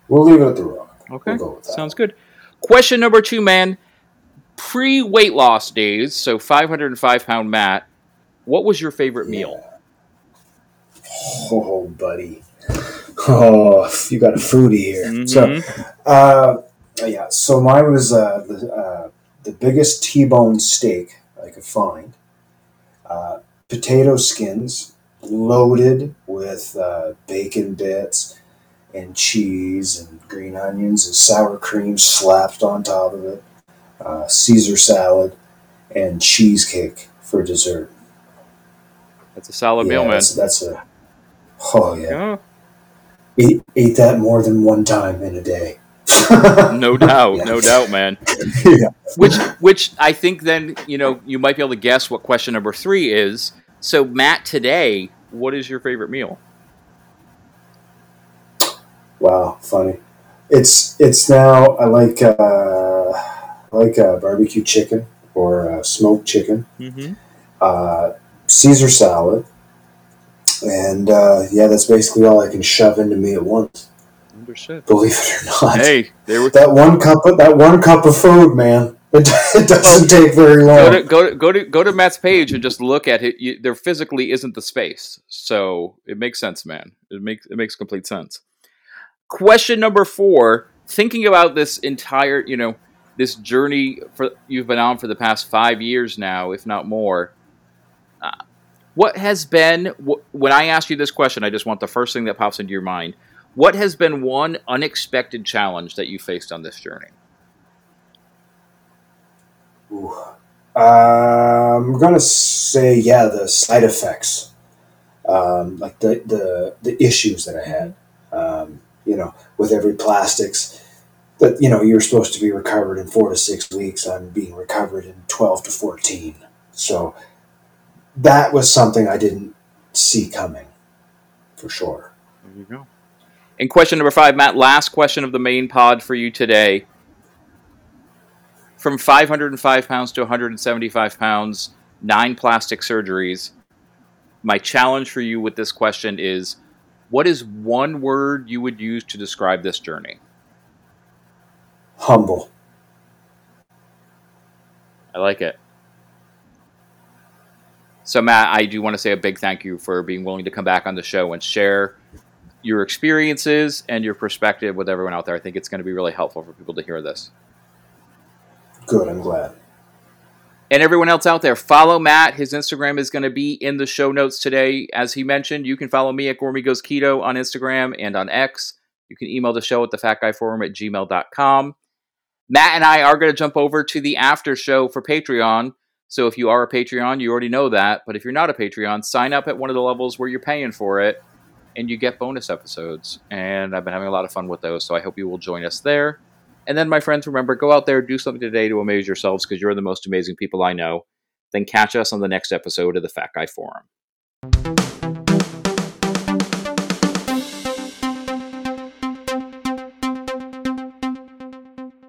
We'll leave it at the rock. Okay, We'll go sounds good. Question number two, man. Pre weight loss days, so 505 pound Matt. What was your favorite meal? Oh, buddy. Oh, you got a foodie here. Mhm. So, uh, yeah. So mine was uh, the uh, the biggest T-bone steak I could find. Uh, potato skins loaded with uh, bacon bits and cheese and green onions and sour cream slapped on top of it, uh, Caesar salad, and cheesecake for dessert. That's a solid yeah, meal, man. That's, that's a oh yeah. Yeah, Eat, ate that more than one time in a day. no doubt, no doubt, man. yeah. Which, which I think then you know you might be able to guess what question number three is. So, Matt, today, what is your favorite meal? Wow, funny. It's it's now I like uh, I like uh, barbecue chicken or uh, smoked chicken, Mm-hmm. uh, Caesar salad, and uh, yeah, that's basically all I can shove into me at once. Understood. Believe it or not, Hey, there we that one cup of that one cup of food, man, it, it doesn't take very go long. to go to go to go to Matt's page and just look at it. You, there physically isn't the space, so it makes sense, man. It makes it makes complete sense. Question number four: Thinking about this entire, you know, this journey for you've been on for the past five years now, if not more. Uh, what has been when I ask you this question? I just want the first thing that pops into your mind. What has been one unexpected challenge that you faced on this journey? Ooh. Um, I'm gonna say yeah, the side effects, um, like the, the the issues that I had. Um, you know, with every plastics that you know you're supposed to be recovered in four to six weeks. I'm being recovered in twelve to fourteen. So that was something I didn't see coming, for sure. There you go. And question number five, Matt, last question of the main pod for you today. From 505 pounds to 175 pounds, nine plastic surgeries. My challenge for you with this question is what is one word you would use to describe this journey? Humble. I like it. So, Matt, I do want to say a big thank you for being willing to come back on the show and share your experiences and your perspective with everyone out there. I think it's going to be really helpful for people to hear this. Good. I'm glad. And everyone else out there, follow Matt. His Instagram is going to be in the show notes today. As he mentioned, you can follow me at Gormy Goes Keto on Instagram and on X. You can email the show at the Fat Guy Forum at gmail.com. Matt and I are going to jump over to the after show for Patreon. So if you are a Patreon, you already know that. But if you're not a Patreon, sign up at one of the levels where you're paying for it and you get bonus episodes. And I've been having a lot of fun with those. So I hope you will join us there. And then, my friends, remember go out there, do something today to amaze yourselves because you're the most amazing people I know. Then catch us on the next episode of the Fat Guy Forum.